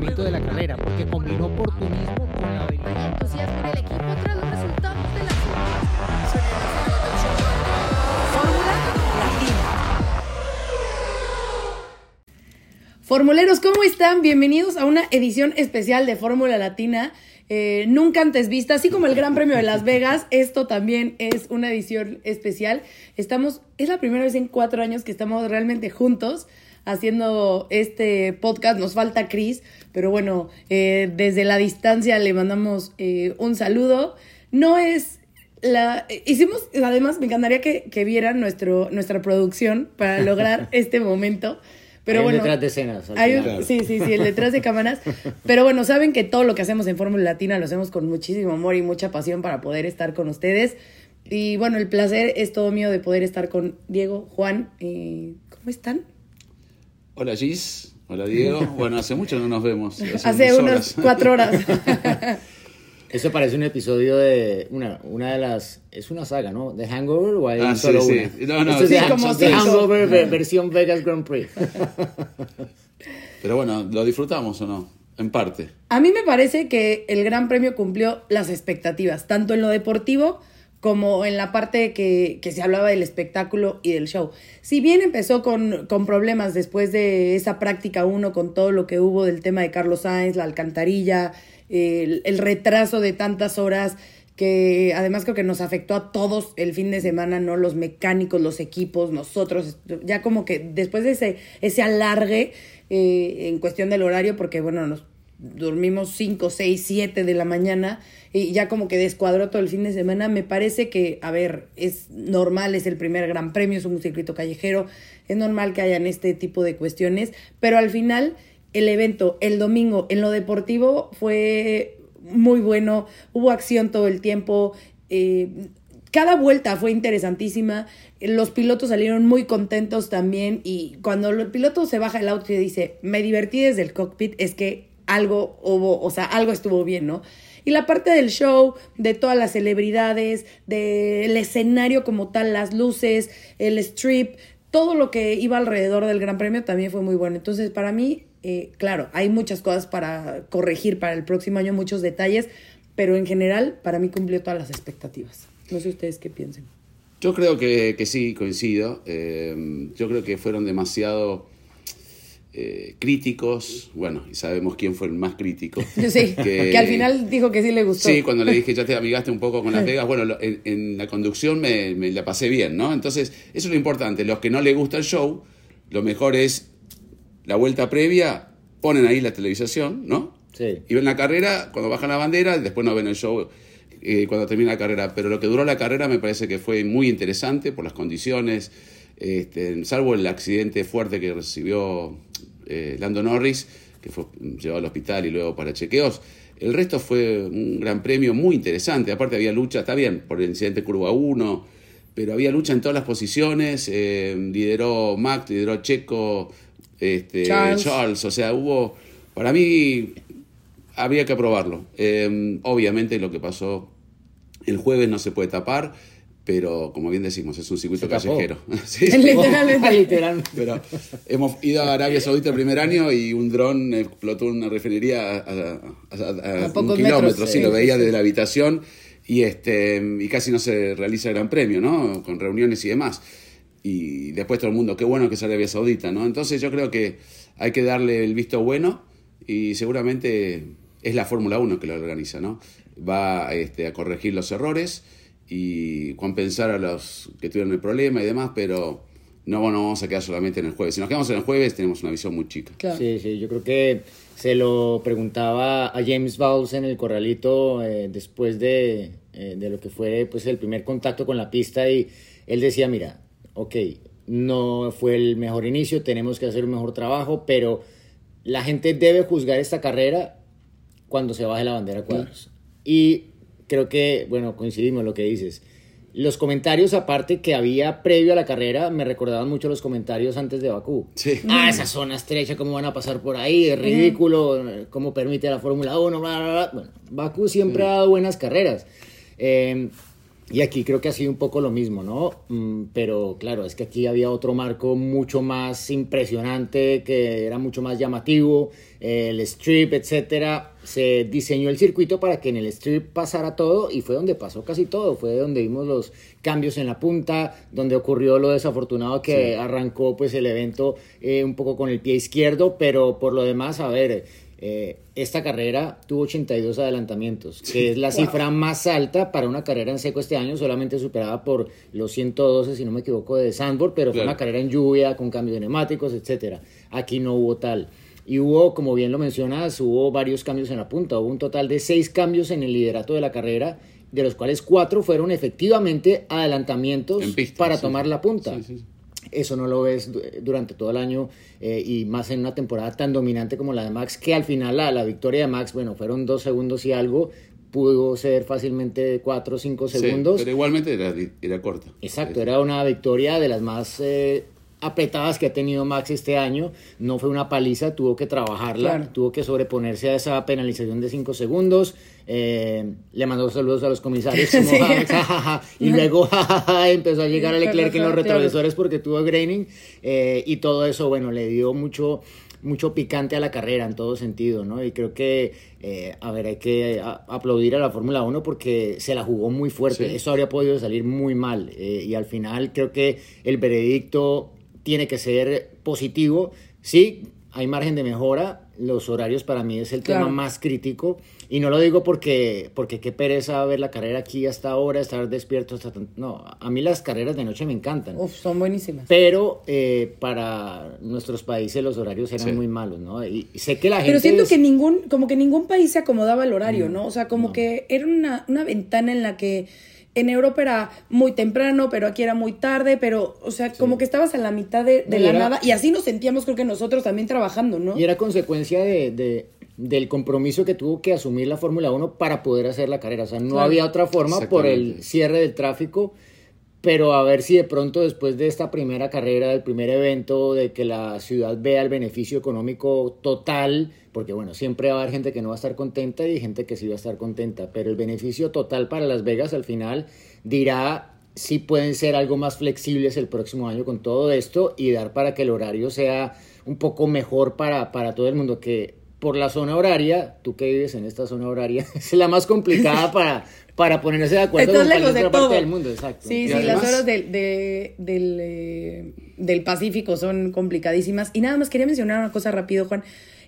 funcionamiento de la carrera, porque combinó oportunismo con la habilidad. entusiasmo en el equipo tras los resultados de la Fórmula Latina. Formuleros, ¿cómo están? Bienvenidos a una edición especial de Fórmula Latina. eh, nunca antes vista, así como el Gran Premio de Las Vegas, esto también es una edición especial. Estamos, es la primera vez en cuatro años que estamos realmente juntos haciendo este podcast. Nos falta Chris, pero bueno, eh, desde la distancia le mandamos eh, un saludo. No es la hicimos, además me encantaría que, que vieran nuestro, nuestra producción para lograr este momento. Pero Hay bueno, detrás de escenas, hay un- sí, sí, sí, el detrás de cámaras. Pero bueno, saben que todo lo que hacemos en Fórmula Latina lo hacemos con muchísimo amor y mucha pasión para poder estar con ustedes. Y bueno, el placer es todo mío de poder estar con Diego, Juan. eh, ¿Cómo están? Hola Gis, hola Diego. Bueno, hace mucho no nos vemos. Hace unas unas horas. cuatro horas. Eso parece un episodio de una, una de las. Es una saga, ¿no? ¿De Hangover o hay Ah, solo sí, sí. una? No, no, Esto es sí, de, como de. Hangover ver- versión Vegas Grand Prix. Pero bueno, ¿lo disfrutamos o no? En parte. A mí me parece que el Gran Premio cumplió las expectativas, tanto en lo deportivo como en la parte que, que se hablaba del espectáculo y del show. Si bien empezó con, con problemas después de esa práctica 1, con todo lo que hubo del tema de Carlos Sainz, la alcantarilla, el, el retraso de tantas horas, que además creo que nos afectó a todos el fin de semana, ¿no? Los mecánicos, los equipos, nosotros, ya como que después de ese, ese alargue eh, en cuestión del horario, porque bueno, nos dormimos 5, 6, 7 de la mañana y ya como que descuadró todo el fin de semana. Me parece que, a ver, es normal, es el primer gran premio, es un circuito callejero, es normal que hayan este tipo de cuestiones, pero al final el evento el domingo en lo deportivo fue muy bueno, hubo acción todo el tiempo. eh, cada vuelta fue interesantísima. Los pilotos salieron muy contentos también. Y cuando el piloto se baja del auto y dice, me divertí desde el cockpit, es que algo hubo, o sea, algo estuvo bien, ¿no? Y la parte del show, de todas las celebridades, del escenario como tal, las luces, el strip, todo lo que iba alrededor del Gran Premio también fue muy bueno. Entonces, para mí, eh, claro, hay muchas cosas para corregir para el próximo año, muchos detalles, pero en general, para mí cumplió todas las expectativas. No sé ustedes qué piensen. Yo creo que, que sí, coincido. Eh, yo creo que fueron demasiado eh, críticos. Bueno, y sabemos quién fue el más crítico. Sí, que, al final dijo que sí le gustó. Sí, cuando le dije ya te amigaste un poco con Las Vegas, bueno, lo- en, en la conducción me, me la pasé bien, ¿no? Entonces, eso es lo importante. Los que no les gusta el show, lo mejor es la vuelta previa, ponen ahí la televisación, ¿no? Sí. Y ven la carrera, cuando bajan la bandera, después no ven el show eh, cuando termina la carrera. Pero lo que duró la carrera me parece que fue muy interesante por las condiciones, este, salvo el accidente fuerte que recibió eh, Lando Norris, que fue llevado al hospital y luego para chequeos. El resto fue un gran premio muy interesante. Aparte había lucha, está bien, por el incidente curva 1, pero había lucha en todas las posiciones. eh, lideró Max, lideró Checo, este, Charles. Charles. O sea, hubo, para mí, habría que aprobarlo. Eh, obviamente lo que pasó el jueves no se puede tapar, pero como bien decimos, es un circuito callejero. Sí. Literalmente. Literalmente. Pero hemos ido a Arabia Saudita el primer año y un dron explotó una refinería a, a- a- un kilómetro, sí, lo veía desde la habitación y este y casi no se realiza el Gran Premio, ¿no? Con reuniones y demás. Y después todo el mundo, qué bueno que es Arabia Saudita, ¿no? Entonces yo creo que hay que darle el visto bueno y seguramente es la Fórmula 1 que lo organiza, ¿no? Va este, a corregir los errores y compensar a los que tuvieron el problema y demás, pero no, no vamos a quedar solamente en el jueves. Si nos quedamos en el jueves tenemos una visión muy chica. Claro. Sí, sí, yo creo que se lo preguntaba a James Bowles en el corralito eh, después de, eh, de lo que fue pues, el primer contacto con la pista y él decía, mira, ok, no fue el mejor inicio, tenemos que hacer un mejor trabajo, pero la gente debe juzgar esta carrera cuando se baje la bandera a cuadros. Y creo que, bueno, coincidimos en lo que dices. Los comentarios, aparte que había previo a la carrera, me recordaban mucho los comentarios antes de Bakú. Sí. Ah, esa zona estrecha, ¿cómo van a pasar por ahí? Es ridículo, ¿cómo permite la Fórmula 1? Bla, bla, bla. Bueno, Bakú siempre ha dado buenas carreras. Eh, Y aquí creo que ha sido un poco lo mismo, ¿no? Mm, pero claro, es que aquí había otro marco mucho más impresionante, que era mucho más llamativo, el strip, etcétera. Se diseñó el circuito para que en el strip pasara todo y fue donde pasó casi todo. Fue donde vimos los cambios en la punta, donde ocurrió lo desafortunado que arrancó pues el evento eh, un poco con el pie izquierdo, pero por lo demás, a ver eh, esta carrera tuvo 82 adelantamientos, que es la cifra más alta para una carrera en seco este año, solamente superada por los 112, si no me equivoco, de Sandburg, pero fue una carrera en lluvia, con cambios de neumáticos, etcétera. Aquí no hubo tal. Y hubo, como bien lo mencionas, hubo varios cambios en la punta. Hubo un total de seis cambios en el liderato de la carrera, de los cuales cuatro fueron efectivamente adelantamientos para tomar la punta. Eso no lo ves durante todo el año eh, y más en una temporada tan dominante como la de Max, que al final la, la victoria de Max, bueno, fueron dos segundos y algo, pudo ser fácilmente cuatro o cinco segundos. pero igualmente era, era corta. Exacto, era una victoria de las más eh, apretadas que ha tenido Max este año. No fue una paliza, tuvo que trabajarla, tuvo que sobreponerse a esa penalización de 5 segundos. Eh, le mandó saludos a los comisarios y luego empezó a llegar a Leclerc en los retrovisores porque tuvo graining eh, y todo eso, bueno, le dio mucho mucho picante a la carrera en todo sentido, ¿no? Y creo que, eh, a ver, hay que aplaudir a la Fórmula 1 porque se la jugó muy fuerte. Eso habría podido salir muy mal. y al final creo que el veredicto tiene que ser positivo. Sí, hay margen de mejora. Los horarios para mí es el tema más crítico. Y no lo digo porque, porque qué pereza ver la carrera aquí hasta ahora, estar despierto hasta... No, a mí las carreras de noche me encantan. Uf, son buenísimas. Pero eh, para nuestros países los horarios eran muy malos, ¿no? Y sé que la gente... Pero siento que ningún, como que ningún país se acomodaba al horario, ¿no? O sea, como que era una, una ventana en la que en Europa era muy temprano, pero aquí era muy tarde, pero, o sea, como que estabas a la mitad de, la nada y así nos sentíamos, creo que nosotros también trabajando, ¿no? Y era consecuencia de, del compromiso que tuvo que asumir la Fórmula 1 para poder hacer la carrera. O sea, no había otra forma por el cierre del tráfico pero a ver si de pronto después de esta primera carrera, del primer evento, de que la ciudad vea el beneficio económico total, porque bueno, siempre va a haber gente que no va a estar contenta y gente que sí va a estar contenta, pero el beneficio total para Las Vegas al final dirá si pueden ser algo más flexibles el próximo año con todo esto y dar para que el horario sea un poco mejor para, para todo el mundo, que por la zona horaria, tú que vives en esta zona horaria, es la más complicada para, para ponerse de acuerdo con cualquier parte del mundo, exacto. Sí, sí, las horas del, del, eh, del, Pacífico son complicadísimas. Y nada más quería mencionar una cosa rápido, Juan.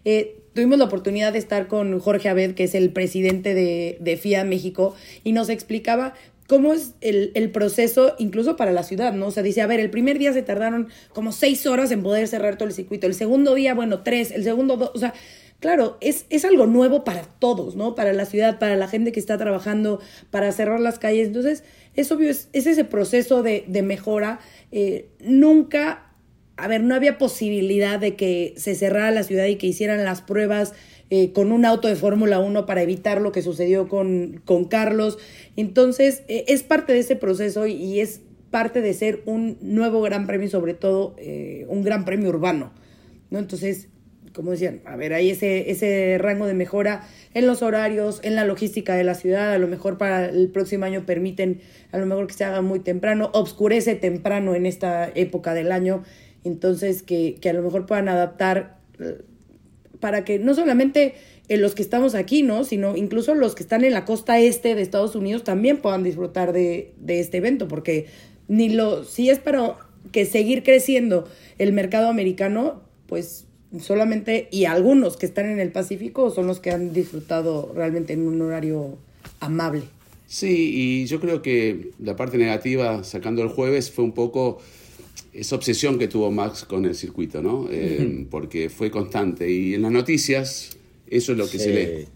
Eh, tuvimos la oportunidad de estar con Jorge Abed, que es el presidente de, de FIA México, y nos explicaba cómo es el, el, proceso incluso para la ciudad, ¿no? O sea, dice, a ver, el primer día se tardaron como seis horas en poder cerrar todo el circuito, el segundo día, bueno, tres, el segundo dos, o sea, claro, es, es algo nuevo para todos, ¿no? Para la ciudad, para la gente que está trabajando, para cerrar las calles. Entonces, es obvio, es, ese proceso de, mejora. Eh, nunca, a ver, no había posibilidad de que se cerrara la ciudad y que hicieran las pruebas eh, con un auto de Fórmula 1 para evitar lo que sucedió con, con Carlos. Entonces, eh, es parte de ese proceso y, es parte de ser un nuevo gran premio, sobre todo un gran premio urbano. ¿no? Entonces, como decían, a ver, hay ese, ese rango de mejora en los horarios, en la logística de la ciudad, a lo mejor para el próximo año permiten, a lo mejor que se haga muy temprano, obscurece temprano en esta época del año, entonces que, que a lo mejor puedan adaptar eh, para que no solamente eh, los que estamos aquí, ¿no? Sino incluso los que están en la costa este de Estados Unidos también puedan disfrutar de, de este evento, porque ni lo, si es para que seguir creciendo el mercado americano, pues solamente, y algunos que están en el Pacífico son los que han disfrutado realmente en un horario amable. Sí, y yo creo que la parte negativa, sacando el jueves, fue un poco esa obsesión que tuvo Max con el circuito, ¿no? Eh, porque fue constante. Y en las noticias, eso es lo que se lee.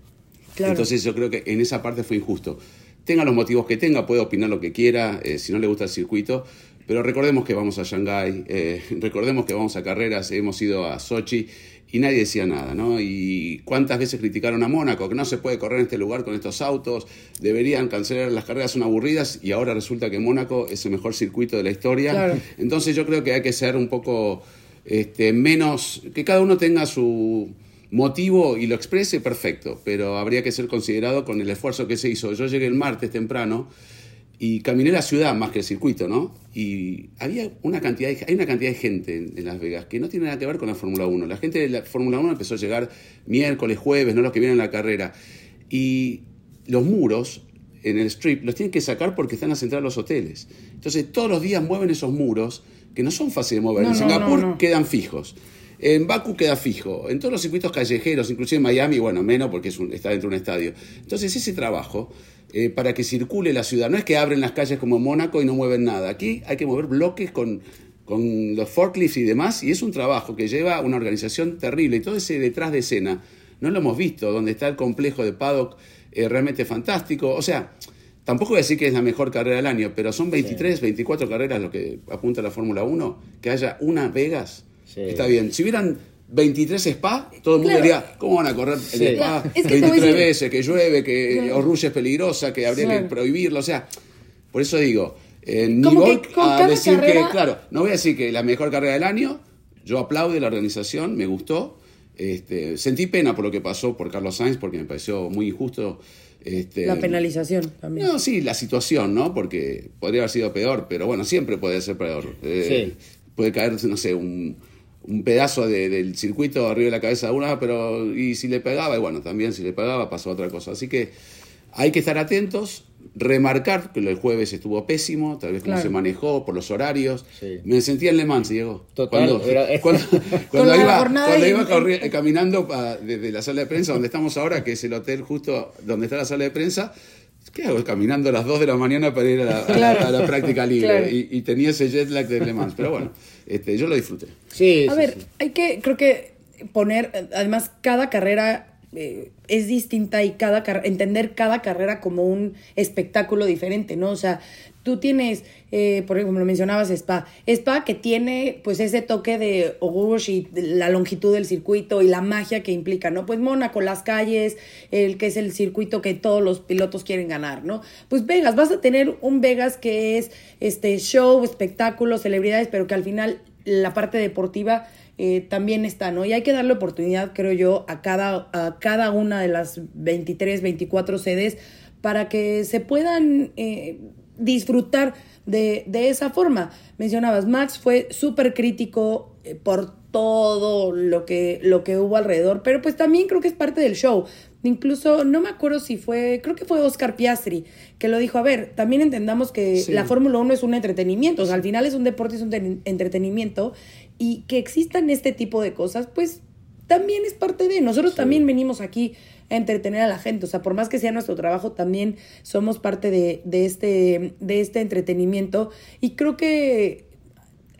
Entonces yo creo que en esa parte fue injusto. Tenga los motivos que tenga, puede opinar lo que quiera, eh, si no le gusta el circuito, pero recordemos que vamos a Shanghái, eh, recordemos que vamos a carreras, hemos ido a Sochi y nadie decía nada, ¿no? Y cuántas veces criticaron a Mónaco, que no se puede correr en este lugar con estos autos, deberían cancelar las carreras, son aburridas y ahora resulta que Mónaco es el mejor circuito de la historia. Entonces yo creo que hay que ser un poco este, menos, que cada uno tenga su motivo y lo exprese, perfecto, pero habría que ser considerado con el esfuerzo que se hizo. Yo llegué el martes temprano y caminé la ciudad más que el circuito, ¿no? Y había una cantidad de, hay una cantidad de gente en, en Las Vegas que no tiene nada que ver con la Fórmula 1. La gente de la Fórmula 1 empezó a llegar miércoles, jueves, no los que vienen a la carrera. Y los muros en el strip los tienen que sacar porque están a centrar los hoteles. Entonces todos los días mueven esos muros que no son fáciles de mover. No, en no, Singapur no, quedan fijos. En Baku queda fijo. En todos los circuitos callejeros, inclusive en Miami, bueno, menos porque es un- está dentro de un estadio. Entonces ese trabajo eh, para que circule la ciudad, no es que abren las calles como en Mónaco y no mueven nada. Aquí hay que mover bloques con, con los forklifts y demás, y es un trabajo que lleva una organización terrible. Y todo ese detrás de escena, no lo hemos visto, donde está el complejo de paddock eh, realmente fantástico. O sea, tampoco voy a decir que es la mejor carrera del año, pero son 23, 24 carreras lo que apunta la Fórmula 1, que haya una Vegas, Sí. está bien. Si hubieran 23 spa, todo el mundo Claro. diría, ¿cómo van a correr Sí. en spa? Es que te voy a 23 decir- veces, que llueve, que Orrulla es peligrosa, que habría Claro. que prohibirlo. O sea, por eso digo, eh, ni voy a decir carrera- que, claro, no voy a decir que la mejor carrera del año, yo aplaudo la organización, me gustó. Este, sentí pena por lo que pasó por Carlos Sainz, porque me pareció muy injusto. Este, La penalización también. no, sí, la situación, ¿no? Porque podría haber sido peor, pero bueno, siempre puede ser peor. Eh, Puede caerse, no sé, un, un pedazo de- del circuito arriba de la cabeza de una, pero y si le pegaba, y bueno, también si le pegaba pasó otra cosa. Así que hay que estar atentos, remarcar que del jueves estuvo pésimo, tal vez cómo Claro. se manejó, por los horarios. Sí. Me sentía en Le Mans, Diego. Total, Cuando, era- cuando, cuando la iba, jornada cuando iba corri- caminando pa- desde la sala de prensa donde estamos ahora, que es el hotel justo donde está la sala de prensa, ¿qué hago? Caminando a las 2 de la mañana para ir a la, a la- Claro. a la práctica libre. Claro. Y, y tenía ese jet lag de Le Mans. Pero bueno, este, yo lo disfruté. Sí, A sí, ver, sí. hay que, creo que poner, además, cada carrera eh, es distinta y cada car- entender cada carrera como un espectáculo diferente, ¿no? O sea, tú tienes, eh, por ejemplo, mencionabas Spa, Spa que tiene pues ese toque de Ogush y la longitud del circuito y la magia que implica, ¿no? Pues Mónaco, las calles, el que es el circuito que todos los pilotos quieren ganar, ¿no? Pues Vegas, vas a tener un Vegas que es este show, espectáculo, celebridades, pero que al final la parte deportiva eh, también está, ¿no? Y hay que darle oportunidad, creo yo, a cada, a cada una de las 23, 24 sedes para que se puedan eh, disfrutar de, de esa forma. Mencionabas, Max fue súper crítico eh, por todo lo que, lo que hubo alrededor, pero pues también creo que es parte del show. Incluso, no me acuerdo si fue, creo que fue Oscar Piastri, que lo dijo, a ver, también entendamos que Sí. la Fórmula 1 es un entretenimiento, o sea, al final es un deporte, es un ten- entretenimiento, y que existan este tipo de cosas, pues también es parte de, nosotros también venimos aquí entretener a la gente, o sea, por más que sea nuestro trabajo, también somos parte de, de este, de este entretenimiento, y creo que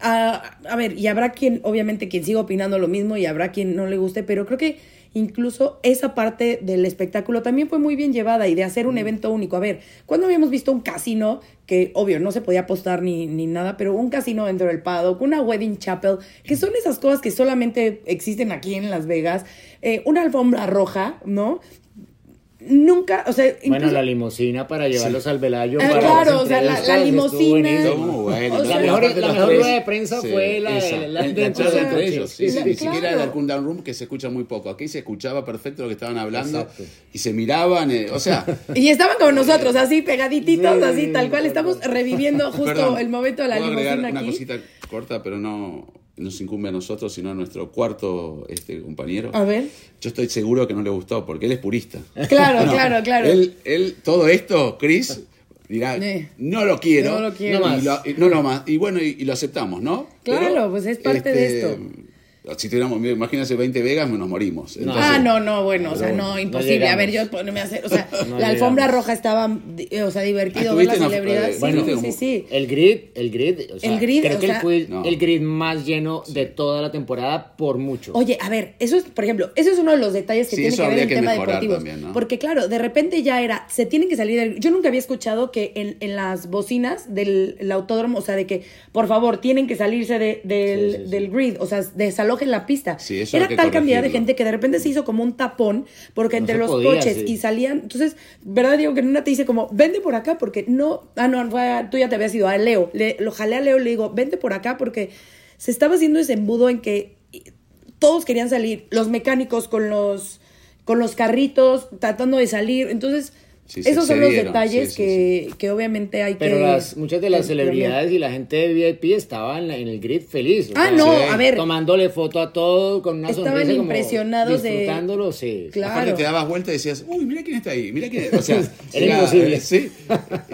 a, a ver, y habrá quien, obviamente, quien siga opinando lo mismo y habrá quien no le guste, pero creo que incluso esa parte del espectáculo también fue muy bien llevada y de hacer un evento único. A ver, ¿cuándo habíamos visto un casino que, obvio, no se podía apostar ni, ni nada, pero un casino dentro del paddock, una wedding chapel, que son esas cosas que solamente existen aquí en Las Vegas, eh, una alfombra roja, ¿no? Nunca, o sea, Bueno, la limusina para llevarlos al Velayo. Ah, para claro, o sea, la- la limusina. bueno. O sea, La mejor, la mejor de prensa Sí, fue la, esa, la- en- dentro enganchados de- entre sí, ellos. sí, Sí, sí, sí, ni siquiera Claro. era el cool down room que se escucha muy poco. Aquí se escuchaba perfecto lo que estaban hablando Exacto. y se miraban. eh, o sea, Y estaban como nosotros, así pegadititos, Sí, así tal cual. Estamos reviviendo justo perdón, el momento de la ¿puedo agregar limusina una cosita corta, pero no nos incumbe a nosotros, sino a nuestro cuarto este, compañero. A ver. Yo estoy seguro que no le gustó, porque él es purista. Claro, No, claro, claro. Él, él, todo esto, Chris, dirá, Eh. no lo quiero. No lo quiero. No y lo- y no lo más. Y bueno, y, y lo aceptamos, ¿no? Claro, pues es parte de esto. Si tuviéramos, imagínense 20 Vegas, nos morimos. Entonces, ah, no, no, bueno, o sea, no, imposible. no a ver, yo ponerme a hacer, o sea, No la alfombra llegamos. roja estaba, di- o sea, divertido ver las ¿estuviste en la- celebridades. eh, bueno, sí, sí. El grid, el grid, o sea, El grid, creo o que sea- fue No. el grid más lleno de toda la temporada por mucho. Oye, a ver, eso es, por ejemplo, eso es uno de los detalles que Sí, tiene que ver el que tema deportivo. también, ¿no? Porque claro, de repente ya era, se tienen que salir del, yo nunca había escuchado que en, en las bocinas del el autódromo, o sea, de que, por favor, tienen que salirse de- del, Sí, sí, sí. del grid, o sea, desalojen la pista. Sí, eso era tal cantidad de gente que de repente se hizo como un tapón, porque No entre los podía, coches sí. y salían, entonces, ¿verdad? Digo que en una te dice como, vente por acá, porque no, ah, no, tú ya te habías ido a Leo, le, lo jalé a Leo, le digo, vente por acá, porque se estaba haciendo ese embudo en que todos querían salir, los mecánicos con los, con los carritos, tratando de salir. Entonces, Sí, Esos son los detalles sí, sí, que, que obviamente hay Pero que... las, muchas de las que- celebridades y la gente de VIP estaban en el grid feliz. o Ah, sea, no, Sí. a ver, Tomándole foto a todo con una Estaban sonrisa como impresionados de- disfrutándolo, sí. Claro. Aparte te dabas vuelta y decías, uy, mira quién está ahí, mira quién. O sea, Era imposible. eh, Sí.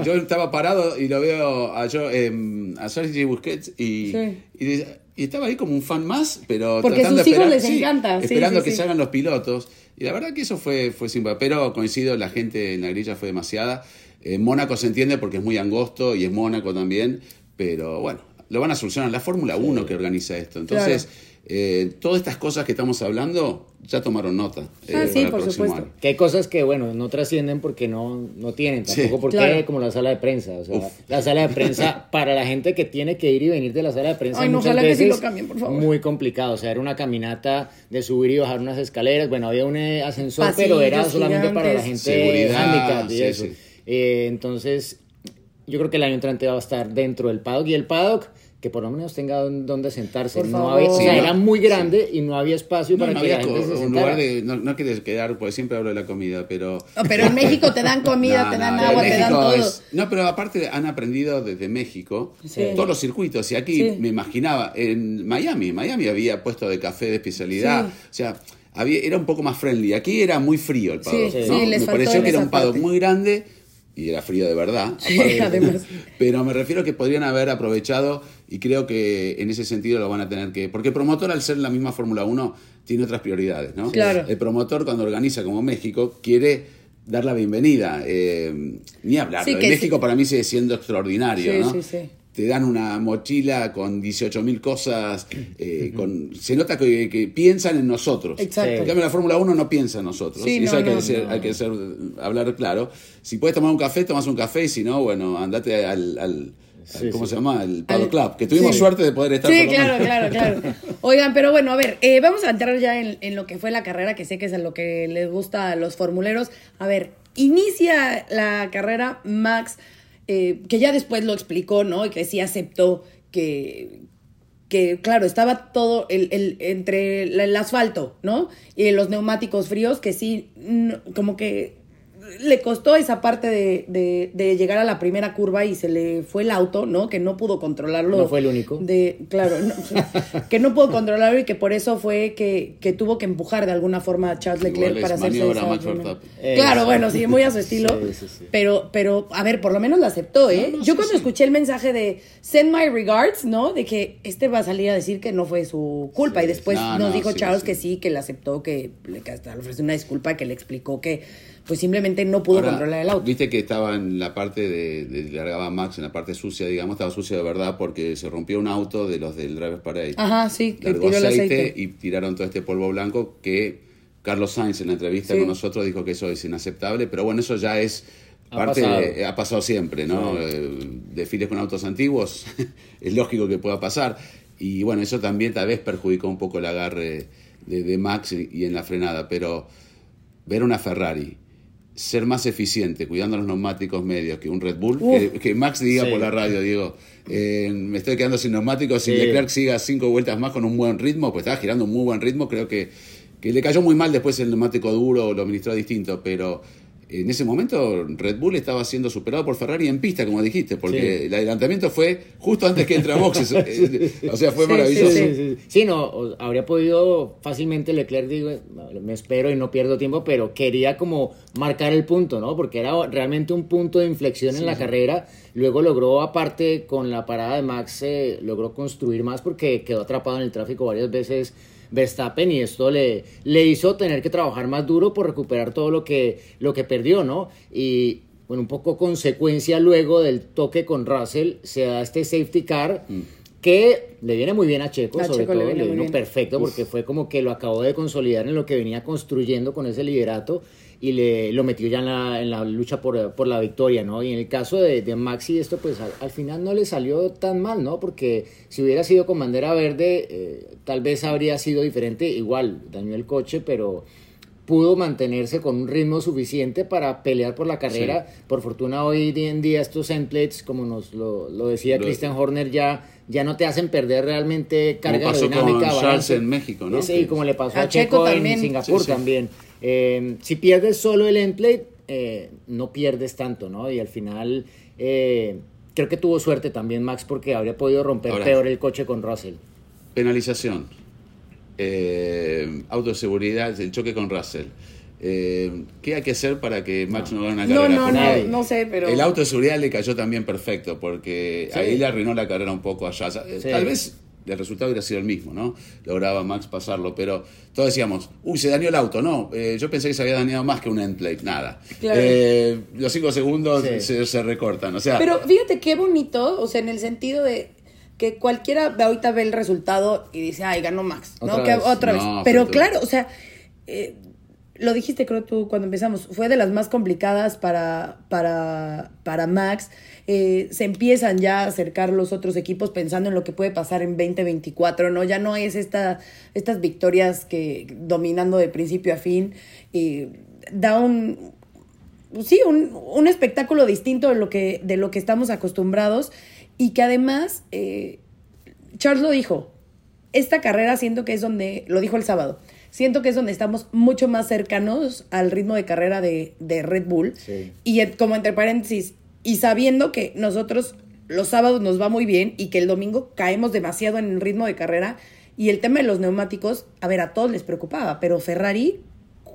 Yo estaba parado y lo veo a, yo, eh, a Sergi Busquets y, Sí. y, de- y estaba ahí como un fan más, pero Porque tratando sus de hijos esperar- les sí, encanta, sí, esperando sí, que sí. salgan los pilotos. Y la verdad que eso fue, fue simple. Pero coincido, la gente en la grilla fue demasiada. En Mónaco se entiende porque es muy angosto y es Mónaco también, pero bueno, lo van a solucionar. La Fórmula 1 que organiza esto. Entonces, eh, todas estas cosas que estamos hablando ya tomaron nota. eh, Ah, sí, para el por supuesto. año. Que hay cosas que, bueno, no trascienden porque no, no tienen tampoco Sí. porque Claro. como la sala de prensa. O sea, Uf. la sala de prensa, para la gente que tiene que ir y venir de la sala de prensa, Ay, no, muchas ojalá que sí veces lo cambien, por favor. muy complicado. O sea, era una caminata de subir y bajar unas escaleras. Bueno, había un eh, ascensor, Pasillos pero era solamente para la gente Seguridad, handicap y sí, eso. sí. Eh, entonces, yo creo que el año entrante va a estar dentro del paddock y el paddock que por lo menos tenga don- donde sentarse. Por no o sea, era muy grande y no había espacio No, para no que la había gente co- se un sentara. lugar de. No, no quieres quedar, porque siempre hablo de la comida, pero. No, pero en México te dan comida, No, te dan no, agua, te dan todo. es- no, pero aparte han aprendido desde México Sí. todos los circuitos. Y aquí Sí. me imaginaba, en Miami, Miami había puesto de café de especialidad. Sí. O sea, había, era un poco más friendly. Aquí era muy frío el paddock. Sí, ¿no? sí, les me faltó pareció que era un paddock parte. muy grande y era frío de verdad. Sí, aparte. además. Pero me refiero a que podrían haber aprovechado y creo que en ese sentido lo van a tener que... Porque el promotor al ser la misma Fórmula 1 tiene otras prioridades, ¿no? Claro. El promotor cuando organiza como México quiere dar la bienvenida. eh, ni hablar. Sí, México sí. para mí sigue siendo extraordinario, Sí, ¿no? sí, sí. Te dan una mochila con 18 mil cosas, eh, con, se nota que, que piensan en nosotros. Exacto. En cambio, la Fórmula 1 no piensa en nosotros. Sí, y eso no, hay, que no, ser- no. hay que ser, hablar claro. Si puedes tomar un café, tomas un café, y si no, bueno, andate al- Sí, ¿cómo sí. se llama? El Paddock Al- Club, que tuvimos sí. suerte de poder estar Sí, claro, menos. claro, claro. Oigan, pero bueno, a ver, eh, vamos a entrar ya en, en lo que fue la carrera, que sé que es a lo que les gusta a los formuleros. A ver, inicia la carrera Max, eh, que ya después lo explicó, ¿no? Y que sí aceptó que, que claro, estaba todo el, el- entre el, el asfalto, ¿no? Y los neumáticos fríos, que sí, como que le costó esa parte de, de- de llegar a la primera curva y se le fue el auto, ¿no? Que no pudo controlarlo. No fue el único. De, claro, no, que no pudo controlarlo y que por eso fue que, que tuvo que empujar de alguna forma a Charles Leclerc para hacerse esa. Eh, Claro, bueno, sí, muy a su estilo. Sí, sí, sí. Pero, pero, a ver, por lo menos lo aceptó, ¿eh? No, no, Yo sí, cuando sí. escuché el mensaje de send my regards, ¿no? De que este va a salir a decir que no fue su culpa. Sí. Y después No, nos no, dijo sí, Charles sí. que sí, que le aceptó, que le, que hasta le ofreció una disculpa, que le explicó que pues simplemente no pudo Ahora, controlar el auto. Viste que estaba en la parte de, de largaba Max, en la parte sucia, digamos, estaba sucia de verdad porque se rompió un auto de los del Driver's Parade. Ajá, sí, que el aceite, y tiraron todo este polvo blanco que Carlos Sainz en la entrevista Sí. con nosotros dijo que eso es inaceptable, pero bueno, eso ya es Ha parte pasado. de- ha pasado siempre, ¿no? Eh, desfiles con autos antiguos, es lógico que pueda pasar. Y bueno, eso también tal vez perjudicó un poco el agarre de, de Max y, y en la frenada, pero ver una Ferrari ser más eficiente cuidando los neumáticos medios que un Red Bull, que, que Max diga Sí. por la radio, digo, eh, me estoy quedando sin neumáticos, si Sí. Leclerc siga cinco vueltas más con un buen ritmo, pues estaba girando un muy buen ritmo, creo que, que le cayó muy mal después el neumático duro, lo administró distinto, pero en ese momento Red Bull estaba siendo superado por Ferrari en pista, como dijiste, porque Sí. el adelantamiento fue justo antes que entre a boxes, eh, o sea, fue Sí, maravilloso. sí, no, habría podido fácilmente Leclerc, digo, me espero y no pierdo tiempo, pero quería como marcar el punto, ¿no? Porque era realmente un punto de inflexión en la carrera. Luego logró, aparte, con la parada de Max, eh, logró construir más porque quedó atrapado en el tráfico varias veces Verstappen y esto le, le hizo tener que trabajar más duro por recuperar todo lo que, lo que perdió, ¿no? Y bueno, un poco consecuencia luego del toque con Russell, se da este safety car que le viene muy bien a Checo, A sobre Checo le todo, viene le vino perfecto porque fue como que lo acabó de consolidar en lo que venía construyendo con ese liderato y le, lo metió ya en la, en la lucha por, por la victoria, ¿no? Y en el caso de, de Maxi esto pues al, al final no le salió tan mal, ¿no? Porque si hubiera sido con bandera verde eh, tal vez habría sido diferente, igual dañó el coche, pero pudo mantenerse con un ritmo suficiente para pelear por la carrera. Por fortuna hoy en día estos templates, como nos lo, lo decía Lo- Christian Horner, ya, ya no te hacen perder realmente carga pasó aerodinámica. con Charles balance. en México, ¿no? Sí, como le pasó A a, Checo Checo, también. en Singapur Sí, sí. también. Eh, si pierdes solo el endplate, eh, no pierdes tanto, ¿no? Y al final eh, creo que tuvo suerte también Max porque habría podido romper Ahora- peor el coche con Russell. Penalización. Eh, auto de seguridad, el choque con Russell. Eh, ¿Qué hay que hacer para que Max no, gane una No, carrera? no, con no, nadie? no sé, pero... El auto de seguridad le cayó también perfecto, porque Sí. ahí le arruinó la carrera un poco allá. Eh, Sí. Tal vez el resultado hubiera sido el mismo, ¿no? Lograba Max pasarlo, pero todos decíamos, uy, se dañó el auto. No, eh, yo pensé que se había dañado más que un end plate, nada. Claro. Eh, los cinco segundos Sí. se, se recortan, o sea... Pero fíjate qué bonito, o sea, en el sentido de que cualquiera ahorita ve el resultado y dice, ay, ganó Max, ¿no? Otra Que- vez. otra vez. No, Pero pero- claro, o sea, eh, lo dijiste creo tú cuando empezamos, fue de las más complicadas para, para, para Max. Eh, se empiezan ya a acercar los otros equipos pensando en lo que puede pasar en 2024, ¿no? Ya no es esta, estas victorias que dominando de principio a fin. da un, sí, un, un espectáculo distinto de lo que, de lo que estamos acostumbrados y que además, eh, Charles lo dijo, esta carrera siento que es donde, lo dijo el sábado, siento que es donde estamos mucho más cercanos al ritmo de carrera de, de Red Bull. Sí. Y como entre paréntesis, y sabiendo que nosotros los sábados nos va muy bien y que el domingo caemos demasiado en el ritmo de carrera. Y el tema de los neumáticos, a ver, a todos les preocupaba, pero Ferrari,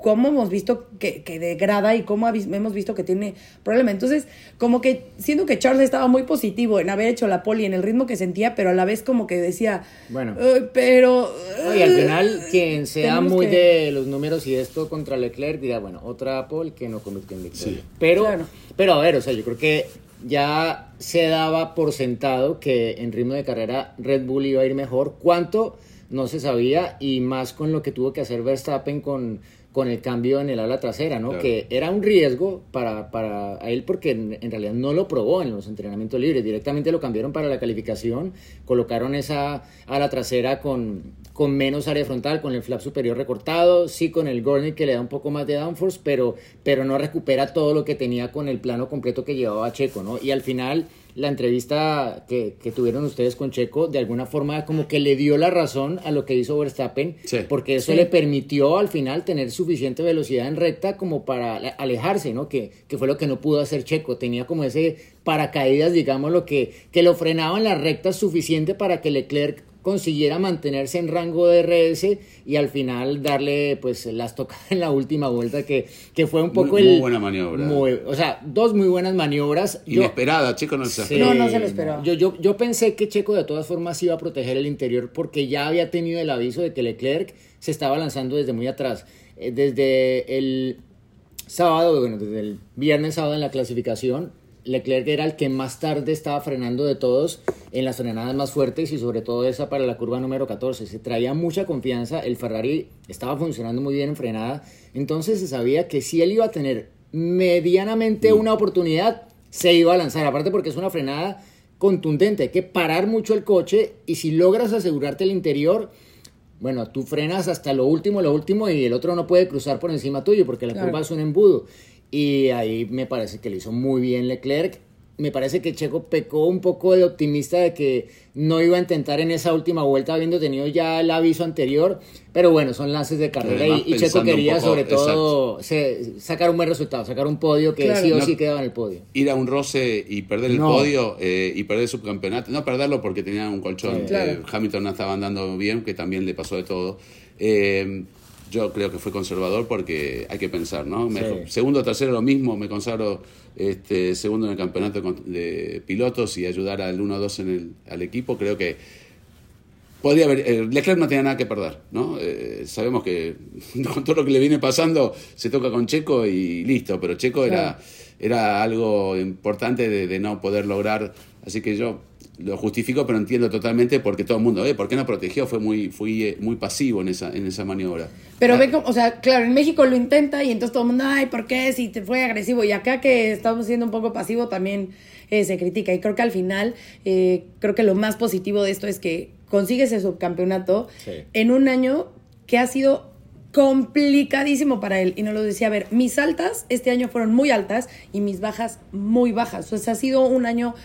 ¿cómo hemos visto que, que degrada y cómo hemos visto que tiene problema? Entonces, como que siento que Charles estaba muy positivo en haber hecho la poli en el ritmo que sentía, pero a la vez como que decía, Bueno. "Ay, pero... No, y al final, quien sea muy que- de los números y esto contra Leclerc dirá, bueno, otra Apple que no convirtió en victoria. Sí. Pero, Claro. pero a ver, o sea, yo creo que ya se daba por sentado que en ritmo de carrera Red Bull iba a ir mejor. ¿Cuánto? No se sabía y más con lo que tuvo que hacer Verstappen con, con el cambio en el ala trasera, ¿no? Claro. Que era un riesgo para, para él porque en, en realidad no lo probó en los entrenamientos libres. Directamente lo cambiaron para la calificación, colocaron esa ala trasera con, con menos área frontal, con el flap superior recortado, sí con el Gurney que le da un poco más de downforce, pero, pero no recupera todo lo que tenía con el plano completo que llevaba Checo, ¿no? Y al final la entrevista que, que tuvieron ustedes con Checo, de alguna forma como que le dio la razón a lo que hizo Verstappen, Sí. porque eso Sí. le permitió al final tener suficiente velocidad en recta como para ale- alejarse, ¿no? Que, que fue lo que no pudo hacer Checo. Tenía como ese paracaídas, digamos, lo que, que lo frenaba en las rectas suficiente para que Leclerc consiguiera mantenerse en rango de RS y al final darle pues las tocadas en la última vuelta que, que fue un Muy- poco muy el... buena maniobra. muy- o sea, dos muy buenas maniobras. Yo- Inesperada, chico, no se Sí. No, no se lo esperaba. Yo, yo, yo pensé que Checo de todas formas iba a proteger el interior porque ya había tenido el aviso de que Leclerc se estaba lanzando desde muy atrás. Eh, Desde el sábado, bueno, desde el viernes sábado en la clasificación, Leclerc era el que más tarde estaba frenando de todos en las frenadas más fuertes y sobre todo esa para la curva número 14. Se traía mucha confianza, el Ferrari estaba funcionando muy bien en frenada, entonces se sabía que si él iba a tener medianamente una oportunidad, se iba a lanzar, aparte porque es una frenada contundente, hay que parar mucho el coche y si logras asegurarte el interior, bueno, tú frenas hasta lo último, lo último y el otro no puede cruzar por encima tuyo porque la Claro. curva es un embudo. Y ahí me parece que lo hizo muy bien Leclerc. Me parece que Checo pecó un poco de optimista de que no iba a intentar en esa última vuelta habiendo tenido ya el aviso anterior. Pero bueno, son lances de carrera Además, y, y Checo quería poco- sobre todo se- sacar un buen resultado, sacar un podio que Claro. sí o No- sí quedaba en el podio. ir a un roce y perder el No. podio eh, y perder el subcampeonato, no perderlo porque tenía un colchón, Sí. Claro. eh, Hamilton no estaba andando bien, que también le pasó de todo. Eh, yo creo que fue conservador porque hay que pensar, ¿no? Sí. Segundo, tercero, lo mismo, me consagro este, segundo en el campeonato de pilotos y ayudar al 1-2 en el, al equipo, creo que podría haber, eh, Leclerc no tenía nada que perder, ¿no? Eh, sabemos que con todo lo que le viene pasando se toca con Checo y listo, pero Checo era, era algo importante de, de no poder lograr, así que yo lo justifico, pero entiendo totalmente porque todo el mundo, eh, ¿por qué no protegió? Fue muy, fui, eh, muy pasivo en esa, en esa maniobra. Pero Ah, ve como, o sea, claro, en México lo intenta y entonces todo el mundo, ay, ¿por qué? Si te fue agresivo. Y acá que estamos siendo un poco pasivo también eh, se critica. Y creo que al final, eh, creo que lo más positivo de esto es que consigues el subcampeonato Sí. en un año que ha sido complicadísimo para él. Y nos lo decía, a ver, mis altas este año fueron muy altas y mis bajas muy bajas. O sea, ha sido un año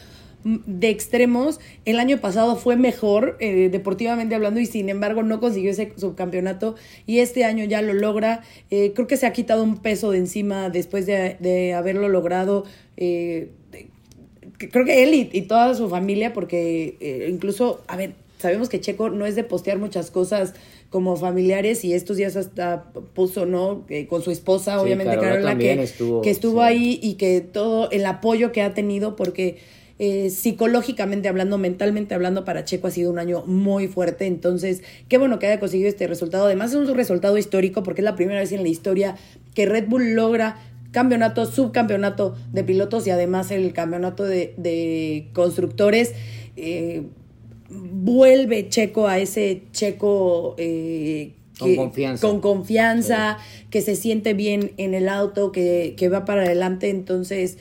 de extremos. El año pasado fue mejor, eh, deportivamente hablando, y sin embargo no consiguió ese subcampeonato. Y este año ya lo logra. Eh, creo que se ha quitado un peso de encima después de, de haberlo logrado. eh, creo que él y, y toda su familia, porque incluso, a ver, sabemos que Checo no es de postear muchas cosas como familiares y estos días hasta puso, ¿no? Eh, con su esposa, Sí, obviamente, Carola Carola, que estuvo, que estuvo sí. ahí y que todo el apoyo que ha tenido, porque eh, psicológicamente hablando, mentalmente hablando, para Checo ha sido un año muy fuerte. Entonces, qué bueno que haya conseguido este resultado. Además, es un resultado histórico porque es la primera vez en la historia que Red Bull logra campeonato, subcampeonato de pilotos y además el campeonato de, de constructores. Eh, vuelve Checo a ese Checo eh, Con confianza. con confianza, que se siente bien en el auto, que, que va para adelante. Entonces,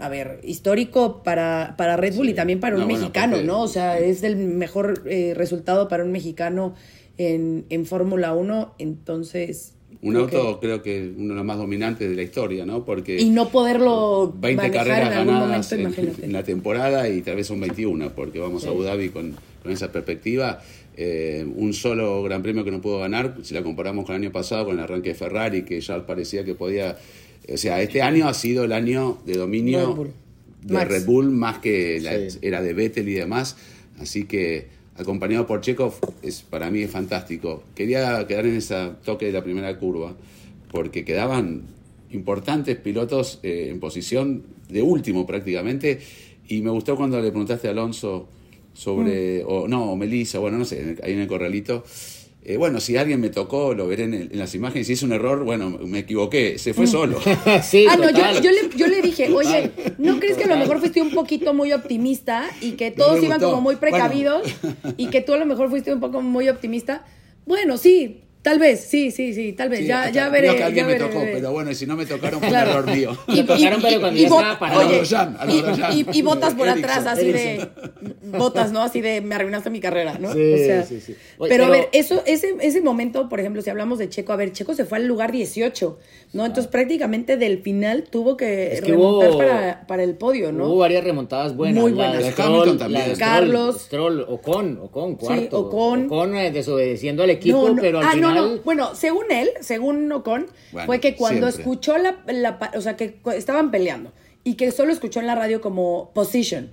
a ver, histórico para, para Red Bull y también para un mexicano, ¿no? O sea, es el mejor eh, resultado para un mexicano en, en Fórmula 1. Entonces. Un creo auto creo que uno de los más dominantes de la historia, ¿no? Porque que- y no poderlo 20 manejar carreras en algún ganadas momento, en, en la temporada y tal vez son 21, porque vamos a Abu Dhabi con, con esa perspectiva. Eh, un solo gran premio que no pudo ganar, si la comparamos con el año pasado, con el arranque de Ferrari, que ya parecía que podía... O sea, este año ha sido el año de dominio Bull. de Max. Red Bull más que la Sí. era de Vettel y demás. Así que acompañado por Chekhov, es, para mí es fantástico. Quería quedar en ese toque de la primera curva, porque quedaban importantes pilotos eh, en posición de último prácticamente. Y me gustó cuando le preguntaste a Alonso sobre, o no, o Melissa, bueno, no sé, en el- ahí en el corralito. Eh, bueno, si alguien me tocó, lo veré en, el- en las imágenes. Si es un error, bueno, me equivoqué, se fue solo. sí, Ah, no, yo, yo le, yo le dije, oye, ¿no crees que a lo mejor fuiste un poquito muy optimista y que todos iban gustó. como muy precavidos y que tú a lo mejor fuiste un poco muy optimista? Bueno, sí, tal vez, sí, sí, sí, tal vez, Sí, ya, hasta ya creo veré. que alguien ya me veré, tocó, veré. pero bueno, y si no me tocaron fue Claro. un error mío. Lo tocaron, pero cuando ya bo- estaba parado. oye, A lo Grosjean, a lo y- y, y botas por atrás, así de. Botas, ¿no? Así de me arruinaste mi carrera, ¿no? Sí, o sea, sí, sí. Oye, pero, a ver, eso, ese, ese momento, por ejemplo, si hablamos de Checo, a ver, Checo se fue al lugar 18, ¿no? Entonces prácticamente del final tuvo que Es que remontar hubo- para, para el podio, ¿no? Hubo varias remontadas buenas. Muy buenas. La de Stroll, Hamilton también. la Carlos. Stroll, Ocon, Ocon, cuarto. Ocon. eh, desobedeciendo al equipo, pero al ah, final... no, no. Bueno, según él, según Ocon, Bueno, fue que cuando siempre. escuchó la, la O sea, que estaban peleando y que solo escuchó en la radio como position,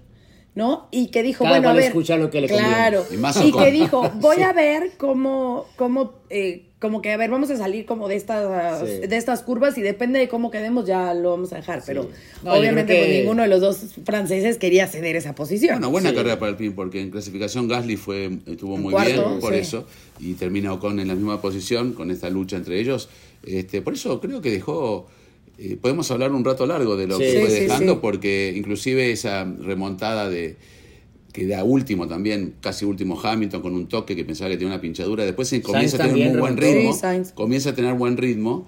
¿no? Y que dijo, Cada bueno, a ver. escucha lo que le conviene. Claro. Y más Y que dijo, voy a ver cómo. cómo eh, como que, a ver, vamos a salir como de estas, Sí. de estas curvas y depende de cómo quedemos, ya lo vamos a dejar. Pero No, obviamente, que- pues ninguno de los dos franceses quería ceder esa posición. Bueno, buena Sí. carrera para el PIN, porque en clasificación Gasly fue, estuvo muy Cuarto, bien por sí. eso, y termina Ocon en la misma posición con esta lucha entre ellos. Este, por eso creo que dejó, eh, podemos hablar un rato largo de lo Sí. que fue sí, dejando, sí. porque inclusive esa remontada de que da último también, casi último Hamilton con un toque que pensaba que tenía una pinchadura, después se comienza a tener un buen ritmo, comienza a tener buen ritmo,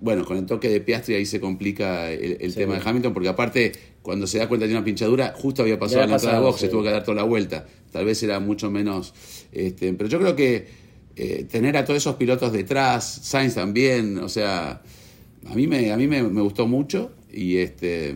bueno, con el toque de Piastri ahí se complica el, el tema de Hamilton, porque aparte, cuando se da cuenta de una pinchadura, justo había pasado Ya la entrada de box, se tuvo que dar toda la vuelta. Tal vez era mucho menos. Este, pero yo creo que eh, tener a todos esos pilotos detrás, Sainz también, o sea, a mí me, a mí me, me gustó mucho y este.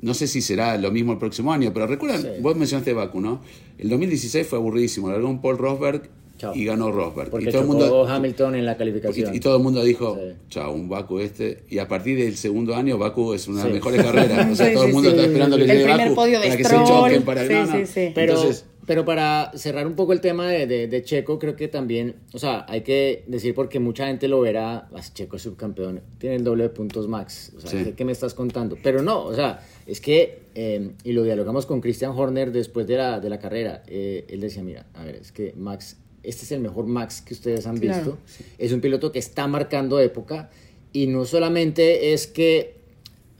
No sé si será lo mismo el próximo año, pero recuerdan, Sí. vos mencionaste Baku, ¿no? El 2016 fue aburridísimo, largó un Paul Rosberg Chao. y ganó Rosberg. Porque y todo el mundo, Hamilton en la calificación. y, y todo el mundo dijo, Sí. chao, un Baku este. Y a partir del segundo año, Baku es una de Sí. las mejores carreras. O sea, Sí, todo el mundo sí. está esperando que El llegue primer Baku podio de para que se choquen. Para... Sí, no, no. sí, sí. Pero, Entonces, pero para cerrar un poco el tema de, de- de Checo, creo que también, o sea, hay que decir porque mucha gente lo verá, "Ah, Checo es subcampeón, tiene el doble de puntos max, o sea, Sí. ¿qué, qué me estás contando? Pero no, o sea, es que, eh, y lo dialogamos con Christian Horner después de la, de la carrera, eh, él decía, mira, a ver, es que Max, este es el mejor Max que ustedes han Claro. visto, es un piloto que está marcando época y no solamente es que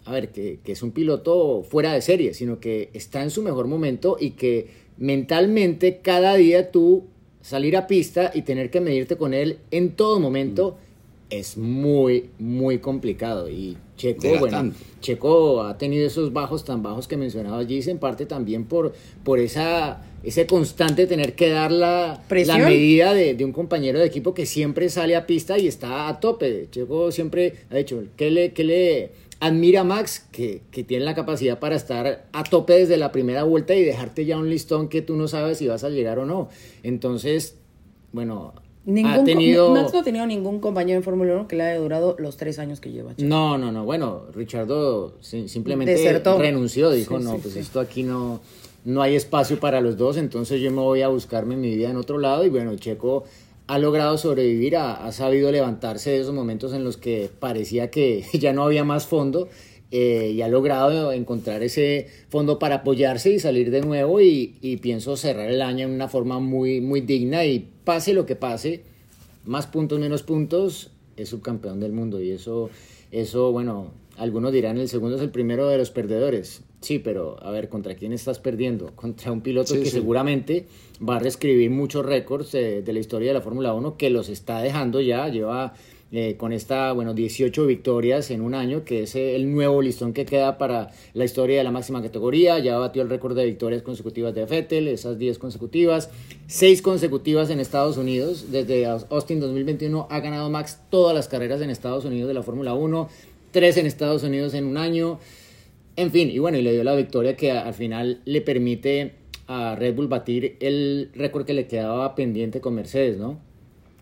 a ver, que, que es un piloto fuera de serie, sino que está en su mejor momento y que mentalmente cada día tú salir a pista y tener que medirte con él en todo momento es muy, muy complicado. Y Checo, bueno. Checo ha tenido esos bajos tan bajos que mencionaba Gis, en parte también por, por esa, ese constante tener que dar la, la Presión. medida de, de un compañero de equipo que siempre sale a pista y está a tope. Checo siempre ha dicho, ¿qué le, qué le admira a Max que, que tiene la capacidad para estar a tope desde la primera vuelta y dejarte ya un listón que tú no sabes si vas a llegar o no. Entonces, bueno, Ningún ha co- tenido... Max no ha tenido ningún compañero en Fórmula 1 que le haya durado los tres años que lleva. No, no, no. Bueno, Richardo si- simplemente Desertó. renunció. Dijo, Sí, no, sí, pues sí. esto aquí no, no hay espacio para los dos, entonces yo me voy a buscarme mi vida en otro lado. Y bueno, Checo ha logrado sobrevivir, ha, ha sabido levantarse de esos momentos en los que parecía que ya no había más fondo. eh, y ha logrado encontrar ese fondo para apoyarse y salir de nuevo y, y pienso cerrar el año en una forma muy, muy digna y pase lo que pase, más puntos, menos puntos, es subcampeón del mundo. Y eso, eso, bueno, algunos dirán el segundo es el primero de los perdedores. Sí, pero a ver, ¿contra quién estás perdiendo? Contra un piloto Sí, que sí. seguramente va a reescribir muchos récords de, de la historia de la Fórmula 1, que los está dejando ya, lleva eh, con esta, bueno, 18 victorias en un año, que es eh, el nuevo listón que queda para la historia de la máxima categoría. Ya batió el récord de victorias consecutivas de Vettel, esas 10 consecutivas, 6 consecutivas en Estados Unidos. Desde Austin 2021 ha ganado Max todas las carreras en Estados Unidos de la Fórmula 1, 3 en Estados Unidos en un año. En fin, y bueno, y le dio la victoria que al final le permite a Red Bull batir el récord que le quedaba pendiente con Mercedes, ¿no?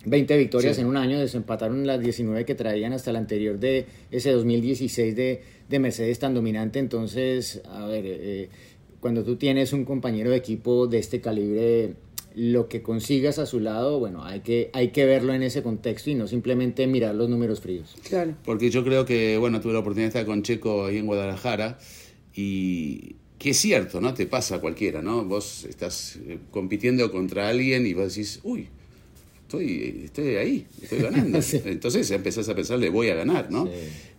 20 victorias Sí. en un año, desempataron las 19 que traían hasta el anterior de ese 2016 de, de Mercedes tan dominante. Entonces, a ver, eh, cuando tú tienes un compañero de equipo de este calibre, lo que consigas a su lado, bueno, hay que, hay que verlo en ese contexto y no simplemente mirar los números fríos. Claro. Porque yo creo que, bueno, tuve la oportunidad de estar con Checo ahí en Guadalajara y que es cierto, ¿no? Te pasa a cualquiera, ¿no? Vos estás eh, compitiendo contra alguien y vos decís, uy, estoy, estoy ahí, estoy ganando. Sí. Entonces empezás a pensar, le voy a ganar, ¿no? Sí.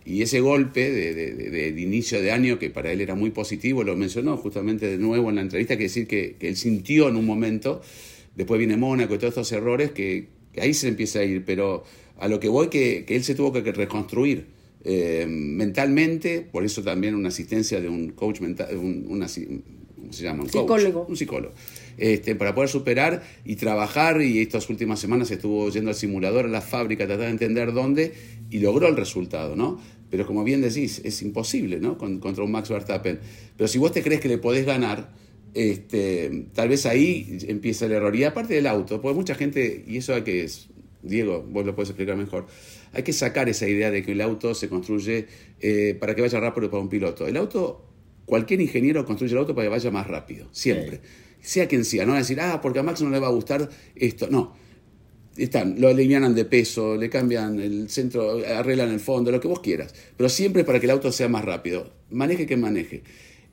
Y ese golpe de, de- de- de- inicio de año, que para él era muy positivo, lo mencionó justamente de nuevo en la entrevista, que decir que, que él sintió en un momento, después viene Mónaco y todos estos errores, que, que ahí se empieza a ir, pero a lo que voy, que, que él se tuvo que reconstruir eh, mentalmente, por eso también una asistencia de un coach mental, un, una ¿cómo se llama? Un coach, Psicólogo. un psicólogo. Este, para poder superar y trabajar, y estas últimas semanas estuvo yendo al simulador, a la fábrica, tratar de entender dónde, y logró el resultado, ¿no? Pero como bien decís, es imposible, ¿no? Con- contra un Max Verstappen. Pero si vos te crees que le podés ganar, este, tal vez ahí empieza el error. Y aparte del auto, porque mucha gente, y eso hay que, Diego, vos lo puedes explicar mejor, hay que sacar esa idea de que el auto se construye eh, para que vaya rápido para un piloto. El auto, cualquier ingeniero construye el auto para que vaya más rápido, siempre. Sea quien sea, no va a decir, ah, porque a Max no le va a gustar esto. No, están, lo alivianan de peso, le cambian el centro, arreglan el fondo, lo que vos quieras. Pero siempre para que el auto sea más rápido. Maneje quien maneje.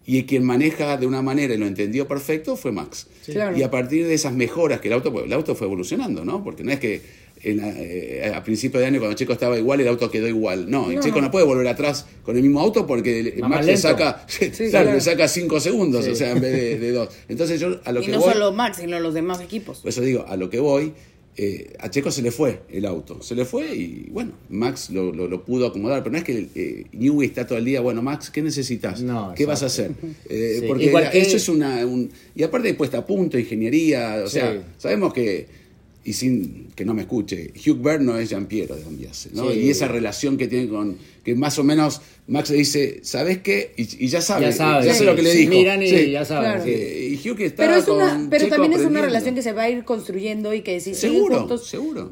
Y quien maneja de una manera y lo entendió perfecto fue Max. Claro. Y a partir de esas mejoras que el auto, pues, el auto fue evolucionando, ¿no? Porque no es que en eh, a principio de año cuando Checo estaba igual, el auto quedó igual. No, el No, Checo no. no puede volver atrás con el mismo auto porque Max le saca, Sí, claro, claro. le saca cinco segundos, Sí. o sea, en vez de, de dos. Entonces yo a lo Y que no voy... solo Max, sino los demás equipos. Por eso digo, a lo que voy, eh, a Checo se le fue el auto. Se le fue y bueno, Max lo, lo- lo pudo acomodar. Pero no es que eh, Newey está todo el día, bueno, Max, ¿qué necesitas? No, ¿Qué vas a hacer? Eh, Sí, porque igual la- que- eso es una... un- y aparte puesta a punto, ingeniería, o Sí. sea, sabemos que... Y sin que no me escuche, Hugh Byrne no es Jean-Pierre de Ambiase, ¿no? Sí. Y esa relación que tiene con... Que más o menos Max le dice, ¿sabes qué? Y, y ya sabe, Ya sabe, ya sé sí. lo que le Se dijo. miran y Sí. ya saben. Claro. sí. Eh, y Hugh que está Pero, es una, con pero Checo también es una relación que se va a ir construyendo y que si Seguro, juntos, seguro.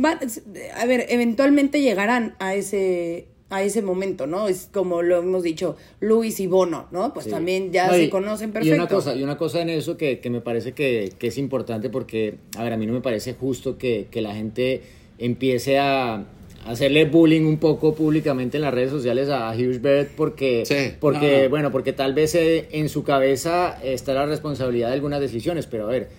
a ver, eventualmente llegarán a ese a ese momento, ¿no? Es como lo hemos dicho, Luis y Bono, ¿no? Pues Sí. también ya No, se y- conocen Y perfecto. una cosa, y una cosa en eso que, que me parece que, que es importante porque, a ver, a mí no me parece justo que, que la gente empiece a hacerle bullying un poco públicamente en las redes sociales a Hughes Bird porque, Sí, porque no, no. bueno, porque tal vez eh, en su cabeza está la responsabilidad de algunas decisiones, pero a ver,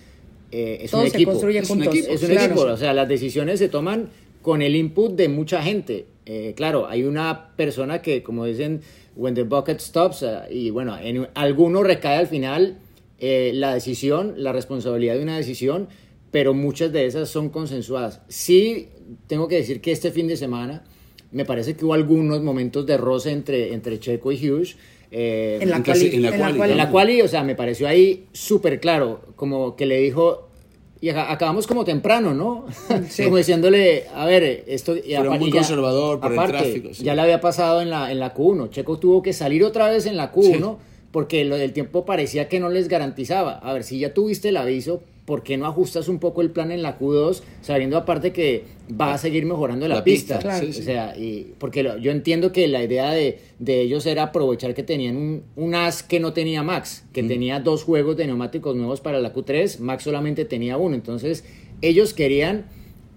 eh, es Todo un se equipo. construye Es un equipo, Es un claro. equipo, o sea, las decisiones se toman con el input de mucha gente. Eh, claro, hay una persona que, como dicen, when the bucket stops, eh, y bueno, en alguno recae al final eh, la decisión, la responsabilidad de una decisión, pero muchas de esas son consensuadas. Sí, tengo que decir que este fin de semana me parece que hubo algunos momentos de roce entre, entre Checo y Hughes. eh, En la quali, en la en cual, o sea, me pareció ahí súper claro, como que le dijo, y acabamos como temprano, ¿no? como diciéndole, a ver, esto... y apa- muy ya- conservador por el aparte, tráfico, sí. Ya le había pasado en la, en la Q1. Checo tuvo que salir otra vez en la Q1 porque lo del tiempo parecía que no les garantizaba. A ver, si ya tuviste el aviso, ¿por qué no ajustas un poco el plan en la Q2 sabiendo aparte que va a seguir mejorando la, La pista? pista, Claro. sí, sí. O sea, y, porque lo- yo entiendo que la idea de, de ellos era aprovechar que tenían un, un as que no tenía Max, que tenía dos juegos de neumáticos nuevos para la Q3, Max solamente tenía uno. Entonces, ellos querían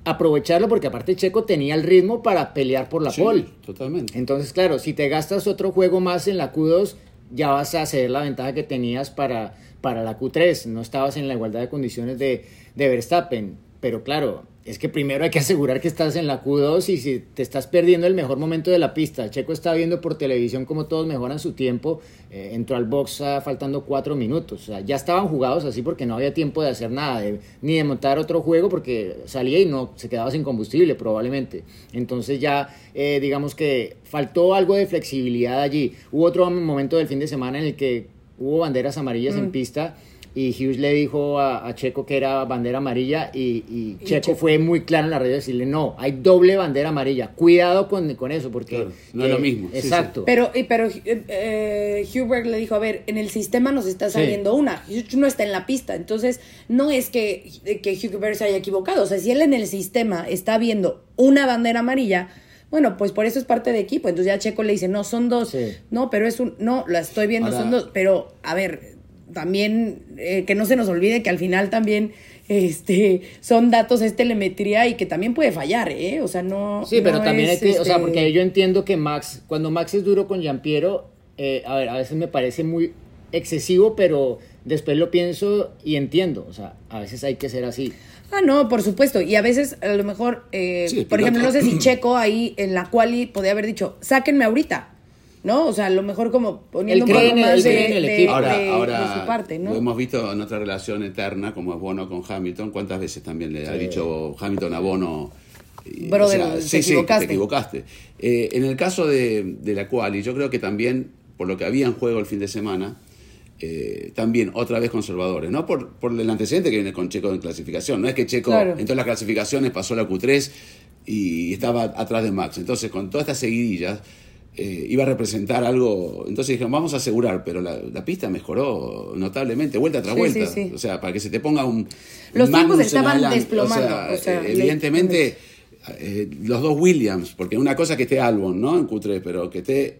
aprovecharlo porque aparte Checo tenía el ritmo para pelear por la Sí, pole. totalmente. Entonces, claro, si te gastas otro juego más en la Q2, ya vas a ceder la ventaja que tenías para, para la Q3. No estabas en la igualdad de condiciones de, de Verstappen. Pero claro, es que primero hay que asegurar que estás en la Q2 y si te estás perdiendo el mejor momento de la pista. Checo está viendo por televisión cómo todos mejoran su tiempo. eh, entró al box ah, faltando cuatro minutos. O sea, ya estaban jugados así porque no había tiempo de hacer nada, ni de montar otro juego porque salía y no se quedaba sin combustible probablemente. Entonces ya eh, digamos que faltó algo de flexibilidad allí. Hubo otro momento del fin de semana en el que hubo banderas amarillas en pista y Hughes le dijo a, a Checo que era bandera amarilla y, y Checo, Checo- fue muy claro en la radio decirle no, hay doble bandera amarilla, cuidado con, con eso porque Claro, no es lo mismo, sí, sí. Exacto. Pero, y- pero eh, eh, Hubert le dijo, a ver, en el sistema nos está Sí. saliendo una, Hugh no está en la pista, entonces no es que, que Hubert se haya equivocado, o sea, si él en el sistema está viendo una bandera amarilla, bueno, pues por eso es parte de equipo, entonces ya Checo le dice, no, son dos, Sí. no, pero es un, no, la estoy viendo, Ahora- son dos, pero a ver, también eh, que no se nos olvide que al final también... Este, son datos, es telemetría y que también puede fallar, ¿eh? O sea, no. Sí, pero no también hay que, o sea, este, porque yo entiendo que Max, cuando Max es duro con Giampiero, eh, a ver, a veces me parece muy excesivo, pero después lo pienso y entiendo, o sea, a veces hay que ser así. Ah, no, por supuesto. Y a veces, a lo mejor, eh, Sí, el por ejemplo, no sé si Checo ahí en la quali podía haber dicho, sáquenme ahorita. ¿No? O sea, a lo mejor como poniendo Él un poco el- más de, el de- equipo. Ahora, de- ahora de su parte, lo ¿no? hemos visto en otra relación eterna, como es Bono con Hamilton. ¿Cuántas veces también le ha dicho Hamilton a Bono? y, Brother, te sí, sí, equivocaste. te equivocaste. Eh, en el caso de, de la quali, yo creo que también, por lo que había en juego el fin de semana, eh, también otra vez conservadores, ¿no? Por, por el antecedente que viene con Checo en clasificación. No es que Checo Claro. en todas las clasificaciones pasó la Q3 y estaba atrás de Max. Entonces, con todas estas seguidillas, eh, iba a representar algo. Entonces dijeron, vamos a asegurar, pero la, la pista mejoró notablemente, vuelta tras Sí, vuelta. sí, sí. O sea, para que se te ponga un. Los tiempos estaban desplomando, O sea, o sea, eh, evidentemente, los dos Williams, porque una cosa es que esté Albon, ¿no? En Q3, pero que esté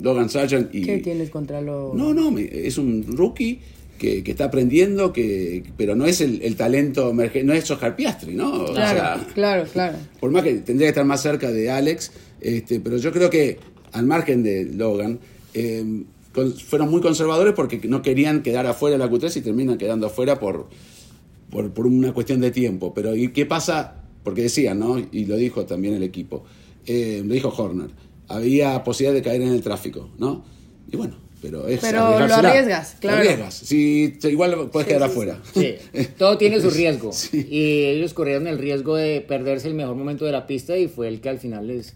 Logan Sargent y. ¿Qué tienes contra? No, no, es un rookie que, que está aprendiendo, que, pero no es el, el talento emergente, no es Oscar Piastri, ¿no? O Claro, sea, claro, claro. por más que tendría que estar más cerca de Alex, este, pero yo creo que al margen de Logan, eh, con- fueron muy conservadores porque no querían quedar afuera de la Q3 y terminan quedando afuera por, por, por una cuestión de tiempo. Pero ¿y qué pasa? Porque decían, ¿no? Y lo dijo también el equipo, eh, lo dijo Horner, había posibilidad de caer en el tráfico, ¿no? Y bueno, pero es Pero lo arriesgas, claro. Lo arriesgas. Si, igual puedes quedar afuera. Sí, todo tiene su riesgo. Sí. Y ellos corrieron el riesgo de perderse el mejor momento de la pista y fue el que al final les,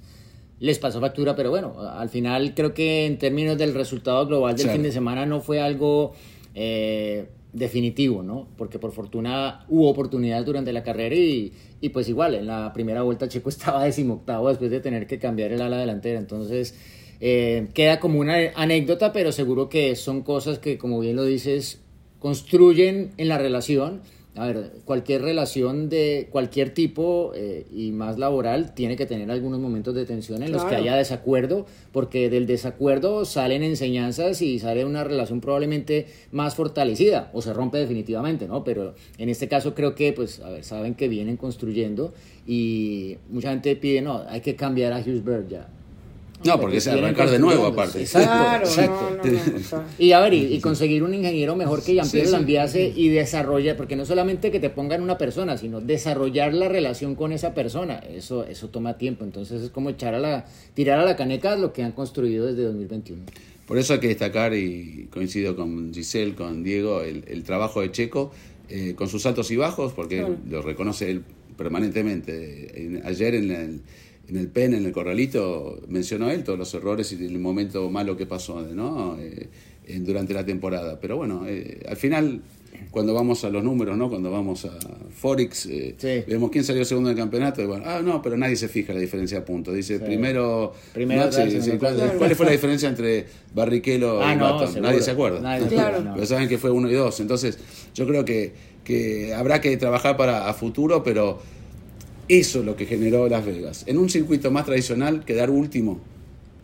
les pasó factura. Pero bueno, al final creo que en términos del resultado global del Claro. fin de semana no fue algo eh, definitivo, ¿no? Porque por fortuna hubo oportunidades durante la carrera y, y pues igual, en la primera vuelta Checo estaba decimoctavo después de tener que cambiar el ala delantera. Entonces... eh, queda como una anécdota, pero seguro que son cosas que, como bien lo dices, construyen en la relación. A ver, cualquier relación de cualquier tipo eh, y más laboral tiene que tener algunos momentos de tensión en los que haya desacuerdo, porque del desacuerdo salen enseñanzas y sale una relación probablemente más fortalecida o se rompe definitivamente, ¿no? Pero en este caso creo que, pues, a ver, saben que vienen construyendo y mucha gente pide, no, hay que cambiar a Hughes Bird ya. No, porque es Vienen arrancar de nuevo aparte. Exacto, Claro, exacto. no, no, no, o sea. Y a ver, y, y conseguir un ingeniero mejor que Jean-Pierre Sí, sí. Lambiase y desarrollar, porque no solamente que te pongan una persona, sino desarrollar la relación con esa persona, eso, eso toma tiempo, entonces es como echar a la, tirar a la caneca lo que han construido desde 2021. Por eso hay que destacar, y coincido con Giselle, con Diego, el, el trabajo de Checo, eh, con sus altos y bajos, porque lo reconoce él permanentemente. En- ayer en el, en el PEN, en el corralito, mencionó él todos los errores y el momento malo que pasó ¿no? Eh, en- durante la temporada. Pero bueno, eh, al final cuando vamos a los números, ¿no? Cuando vamos a Forex, eh, Sí. vemos quién salió segundo en el campeonato. Y bueno, ah, no, pero nadie se fija la diferencia de puntos. Dice, primero... Primero no, sí, ¿cuál, fue la diferencia entre Barrichello Ah, y no. Nadie se acuerda. Nadie Claro. no. Pero saben que fue uno y dos. Entonces, yo creo que, que habrá que trabajar para a futuro, pero eso es lo que generó Las Vegas. En un circuito más tradicional, quedar último,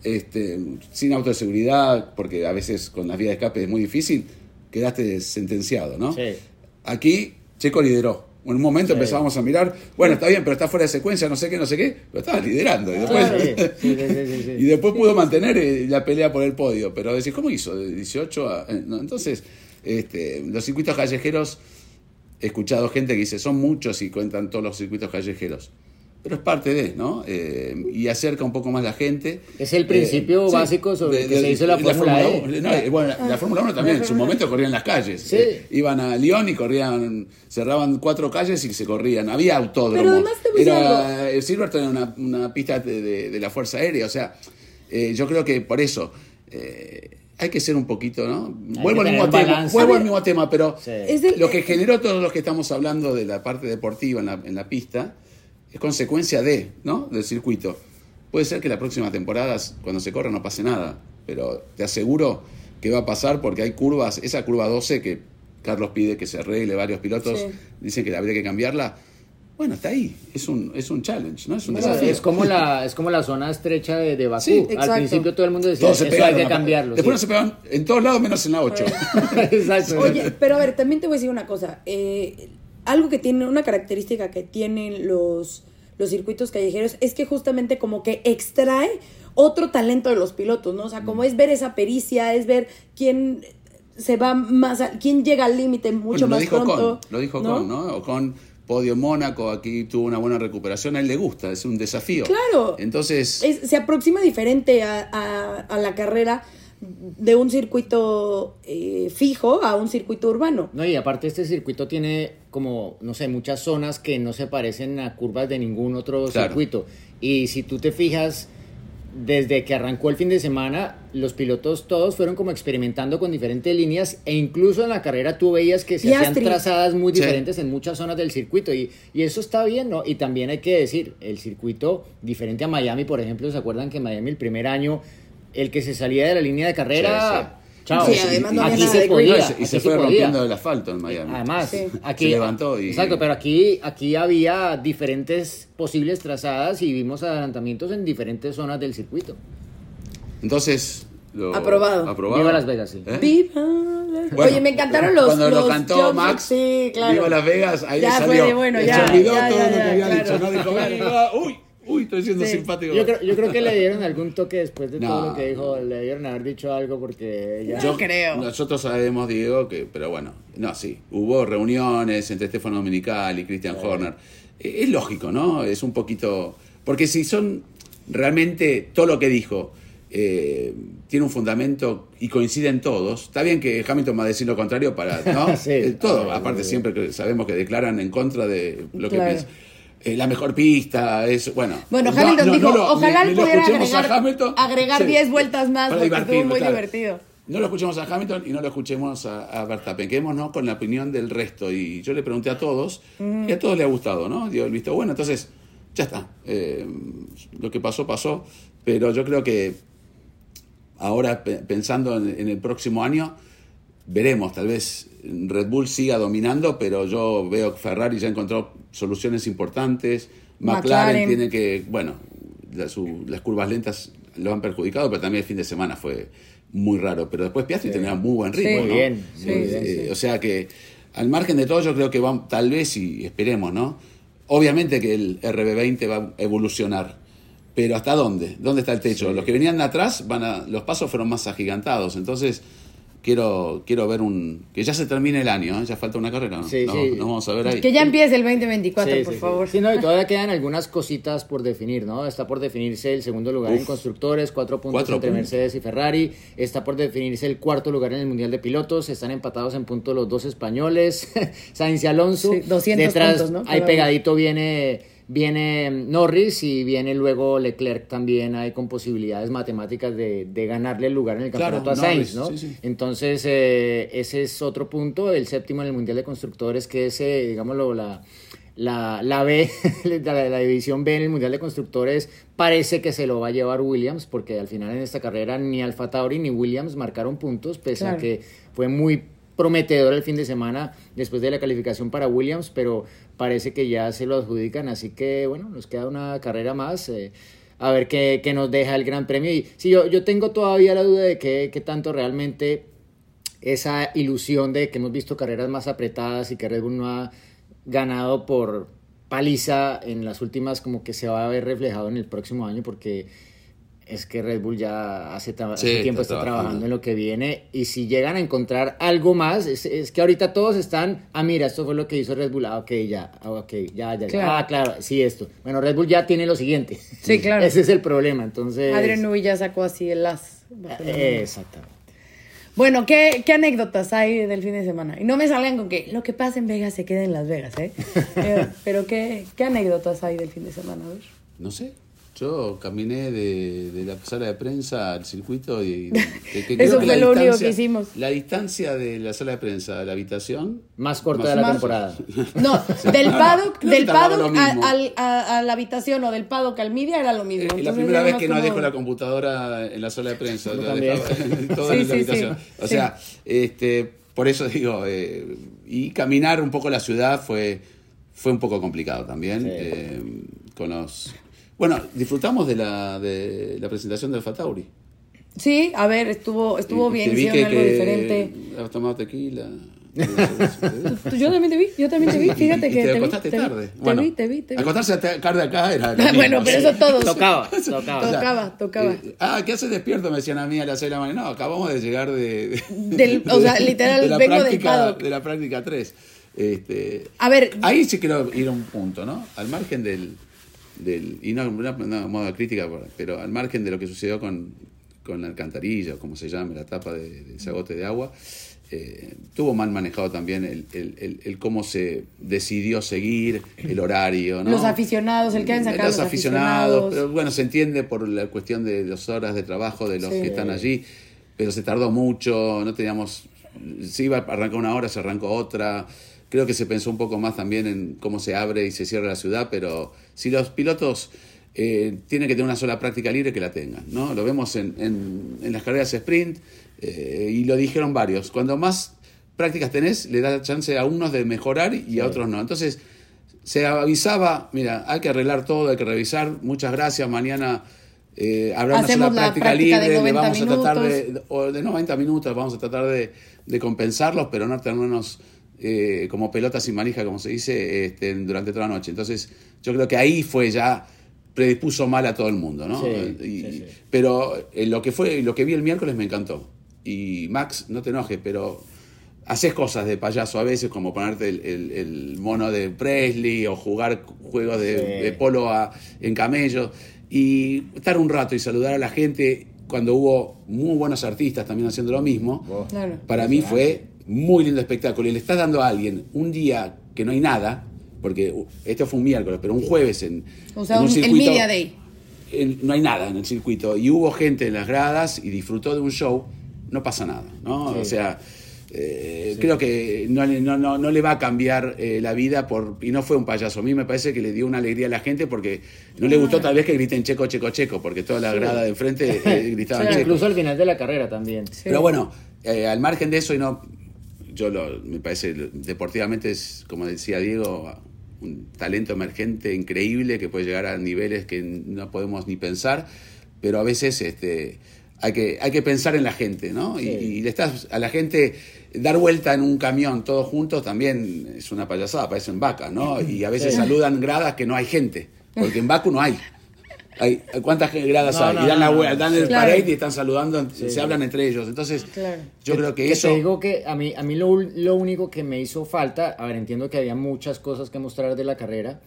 este, sin auto de seguridad, porque a veces con las vías de escape es muy difícil, quedaste sentenciado, ¿no? Sí. Aquí, Checo lideró. En un momento Sí. empezábamos a mirar, bueno, está bien, pero está fuera de secuencia, no sé qué, no sé qué, pero estaba liderando. Y después, Sí, sí, sí, sí. y después pudo mantener eh, la pelea por el podio. Pero decís, ¿cómo hizo? De 18 a. eh, no, entonces, este, los circuitos callejeros, he escuchado gente que dice, son muchos y cuentan todos los circuitos callejeros. Pero es parte de, ¿no? Eh, y acerca un poco más la gente. Es el principio sí, básico sobre el que se hizo la Fórmula E. No, eh, bueno, la, la Fórmula 1 también, en su momento corrían las calles. Sí. Eh, iban a Lyon y corrían, cerraban cuatro calles y se corrían. Había autódromos. Era, el Silverstone era una, una pista de, de- de la Fuerza Aérea. O sea, eh, yo creo que por eso eh, hay que ser un poquito, ¿no? Vuelvo al mismo tema, balance. vuelvo A al mismo tema, pero Sí. Lo que generó todos los que estamos hablando de la parte deportiva en la, en la pista es consecuencia de, ¿no? Del circuito. Puede ser que la próxima temporada, cuando se corra, no pase nada, pero te aseguro que va a pasar porque hay curvas, esa curva 12 que Carlos pide que se arregle, varios pilotos Sí. dicen que habría que cambiarla. Bueno, está ahí, es un, es un challenge, ¿no? Es un desafío. es como la es como la zona estrecha de, de Bakú. Sí, Al principio todo el mundo decía, Todos se eso hay que cambiarlo. Después no sí. se pegan en todos lados menos en la 8. Exacto. Oye, pero a ver, también te voy a decir una cosa. Eh, algo que tiene, una característica que tienen los, los circuitos callejeros es que justamente como que extrae otro talento de los pilotos, ¿no? O sea, como es ver esa pericia, es ver quién se va más, a- quién llega al límite mucho Bueno, lo más dijo pronto. Con, lo dijo ¿no? Con, ¿no? O Con Podio Mónaco, aquí tuvo una buena recuperación, a él le gusta, es un desafío. Claro. Entonces, Es- se aproxima diferente a, a- a la carrera de un circuito eh, fijo a un circuito urbano. No, y aparte este circuito tiene como, no sé, muchas zonas que no se parecen a curvas de ningún otro Claro. circuito. Y si tú te fijas, desde que arrancó el fin de semana, los pilotos todos fueron como experimentando con diferentes líneas e incluso en la carrera tú veías que se hacían trazadas muy Sí. diferentes en muchas zonas del circuito y, y eso está bien, ¿no? Y también hay que decir, el circuito, diferente a Miami, por ejemplo, ¿se acuerdan que en Miami el primer año, el que se salía de la línea de carrera... Chao. Sí, además no había aquí nada se de podía, No, y se, y aquí se se fue podía. rompiendo el asfalto en Miami. Además, Sí. aquí Se levantó y- Exacto, pero aquí aquí había diferentes posibles trazadas y vimos adelantamientos en diferentes zonas del circuito. Entonces, lo- Aprobado. aprobado. Viva Las Vegas, sí. ¿Eh? Viva Las- Bueno, Oye, me encantaron los. Cuando lo cantó. Max, Sí, claro. Viva Las Vegas, ahí Ya fue salió. de bueno, Se ya, olvidó ya, todo ya, lo que ya, había claro. dicho, ¿no? Dijo, Claro. "Viva". uy, uy, estoy siendo Sí. simpático. Yo creo, yo creo que le dieron algún toque después de No. todo lo que dijo, le dieron haber dicho algo porque ya... Yo creo. Nosotros sabemos, Diego, que, pero bueno, no, sí, hubo reuniones entre Estefano Dominical y Christian Horner. Eh, Es lógico, ¿no? Es un poquito. Porque si son realmente todo lo que dijo eh, tiene un fundamento y coinciden todos, está bien que Hamilton va a decir lo contrario para. ¿no? Sí. Eh, todo, Ah, aparte, siempre que sabemos que declaran en contra de lo que Claro. Eh, la mejor pista, es bueno. Bueno, no- Hamilton no- dijo, no lo- ojalá lo pudiera agregar, Hamilton. agregar Sí. 10 vueltas más porque estuvo muy claro. divertido. No lo escuchemos a Hamilton y no lo escuchemos a, a Verstappen. Quedémonos con la opinión del resto. Y yo le pregunté a todos y a todos les ha gustado, ¿no? Dio el visto bueno. Entonces, ya está. Eh, lo que pasó, pasó. Pero yo creo que ahora, pe- pensando en, en el próximo año, veremos. Tal vez Red Bull siga dominando, pero yo veo que Ferrari ya encontró soluciones importantes. McLaren, McLaren. tiene que, bueno, la- su- las curvas lentas lo han perjudicado, pero también el fin de semana fue muy raro. Pero después Piastri tenía muy buen ritmo. Sí. ¿no? Muy bien, Sí, muy Eh, bien, sí. O sea que, al margen de todo, yo creo que van, tal vez, y esperemos, ¿no? Obviamente que el RB20 va a evolucionar. Pero ¿hasta dónde? ¿Dónde está el techo? Los que venían de atrás, van a, los pasos fueron más agigantados. Entonces, quiero, quiero ver un... Que ya se termine el año, ¿eh? Ya falta una carrera, ¿no? Sí, no, sí. no vamos a ver ahí. Que ya empiece el 2024, Sí, por favor. Sí, no, y todavía quedan algunas cositas por definir, ¿no? Está por definirse el segundo lugar en constructores, cuatro puntos Cuatro entre puntos. Mercedes y Ferrari. Está por definirse el cuarto lugar en el Mundial de Pilotos. Están empatados en puntos los dos españoles, Sainz y Alonso. Sí, 200 Detrás, puntos, ¿no? ahí pegadito viene viene Norris y viene luego Leclerc también hay con posibilidades matemáticas de, de ganarle el lugar en el Claro, campeonato a Sainz, Norris, ¿no? sí, sí. Entonces, eh, ese es otro punto. El séptimo en el Mundial de Constructores, que es, eh, digámoslo, la, la, la B, la, la división B en el Mundial de Constructores, parece que se lo va a llevar Williams, porque al final en esta carrera ni Alfa Tauri ni Williams marcaron puntos, pese a Claro. que fue muy prometedor el fin de semana después de la calificación para Williams, pero parece que ya se lo adjudican, así que bueno, nos queda una carrera más. eh, a ver qué, qué nos deja el Gran Premio. Y sí, yo, yo tengo todavía la duda de qué, qué tanto realmente esa ilusión de que hemos visto carreras más apretadas y que Red Bull no ha ganado por paliza en las últimas, como que se va a ver reflejado en el próximo año, porque es que Red Bull ya hace, tra- Sí, hace tiempo está está, trabajando. en lo que viene y si llegan a encontrar algo más, es, es que ahorita todos están, ah, mira, esto fue lo que hizo Red Bull, ah, ok, ya, ah, ok, ya, ya. Claro. ah, claro, sí, esto. Bueno, Red Bull ya tiene lo siguiente. Sí, claro. Ese es el problema, entonces... Adrian Newey ya sacó así el as. Eh, Exactamente. Bueno, ¿qué, ¿qué anécdotas hay del fin de semana? Y no me salgan con que lo que pasa en Vegas se queda en Las Vegas, ¿eh? Eh, Pero ¿qué, ¿qué anécdotas hay del fin de semana? A ver. No sé. Yo caminé de, de la sala de prensa al circuito y... que- Eso que fue la lo único distancia- que hicimos. La distancia de la sala de prensa a la habitación... Más corta Más- de la más- temporada. No, del No, no, paddock, del paddock a, al- a- a la habitación o del paddock al media era lo mismo. Eh, la primera era vez que no dejo la computadora en la sala de prensa, la dejaba todo Sí, en la sí, habitación. sí. O sea, este, por eso digo, eh, y caminar un poco la ciudad fue, fue un poco complicado también. Sí. eh, con los, bueno, disfrutamos de la, de la presentación del Fatauri. Sí, a ver, estuvo, estuvo Y bien, te vi hicieron que, algo que diferente. has tomado tequila. Tú- Yo también te vi, yo también te vi, fíjate Y que te te vi, acostaste te vi, tarde. te Bueno, vi, te vi, te vi. Acostarse tarde acá era. mismo, Bueno, pero eso todos. Tocaba, tocaba. Tocaba, tocaba. eh, ah, ¿qué haces despierto? Me decían a mí a las 6 de la mañana. No, acabamos de llegar de. de- Del- o sea, literal, de la vengo práctica. De la práctica 3. Este, A ver, ahí sí quiero ir a un punto, ¿no? Al margen del. Del y no, no modo de crítica, pero al margen de lo que sucedió con, con la alcantarilla, o como se llame, la tapa de, del zagote de agua. eh, tuvo mal manejado también el, el- el- el cómo se decidió seguir, el horario, ¿no? Los aficionados, el que han sacado los los aficionados, aficionados. pero bueno, se entiende por la cuestión de las horas de trabajo de los Sí. que están allí, pero se tardó mucho, no teníamos, se iba a arrancar una hora, se arrancó otra, creo que se pensó un poco más también en cómo se abre y se cierra la ciudad, pero si los pilotos eh, tienen que tener una sola práctica libre, que la tengan, ¿no? Lo vemos en, en- en las carreras sprint eh, y lo dijeron varios, cuando más prácticas tenés, le da chance a unos de mejorar y a otros no. Entonces, se avisaba, mira, hay que arreglar todo, hay que revisar, muchas gracias, mañana eh, habrá una Hacemos sola la práctica libre, le 90 vamos a tratar minutos. de, o de 90 minutos, vamos a tratar de, de compensarlos, pero no tenernos eh, como pelotas sin manija, como se dice, este, durante toda la noche. Entonces, yo creo que ahí fue ya predispuso mal a todo el mundo, ¿no? Sí, Y- sí, sí. Pero eh, lo que fue, lo que vi el miércoles me encantó. Y Max, no te enojes, pero haces cosas de payaso a veces, como ponerte el, el- el mono de Presley o jugar juegos de, Sí. de polo a- en camello. Y estar un rato y saludar a la gente cuando hubo muy buenos artistas también haciendo lo mismo. Oh, Claro. Para mí fue muy lindo espectáculo. Y le estás dando a alguien un día que no hay nada, porque esto fue un miércoles, pero un jueves en, O sea, en un- el circuito- Media Day. en- no hay nada en el circuito y hubo gente en las gradas y disfrutó de un show, no pasa nada, ¿no? Sí. O sea, eh, creo que no, le- no, no, no le va a cambiar eh, la vida por y no fue un payaso. A mí me parece que le dio una alegría a la gente porque no le gustó tal vez que griten checo, checo, checo, porque toda la grada de enfrente eh, gritaban Sí, checo. incluso al final de la carrera también. Pero bueno, eh, al margen de eso, y no, yo lo, me parece, deportivamente es, como decía Diego, un talento emergente increíble que puede llegar a niveles que no podemos ni pensar, pero a veces este, hay, que, hay que pensar en la gente, ¿no? Y, Sí. y le estás a la gente dar vuelta en un camión todos juntos también es una payasada, parecen vacas, ¿no? Y a veces Sí. saludan gradas que no hay gente, porque en Baku no hay. Hay, ¿Cuántas gradas No, hay? no, y dan, la, no, dan el Claro. parade y están saludando, se hablan entre ellos. Entonces, Claro. yo creo que, Que eso... Te digo que a mí, a mí lo, lo único que me hizo falta, a ver, entiendo que había muchas cosas que mostrar de la carrera,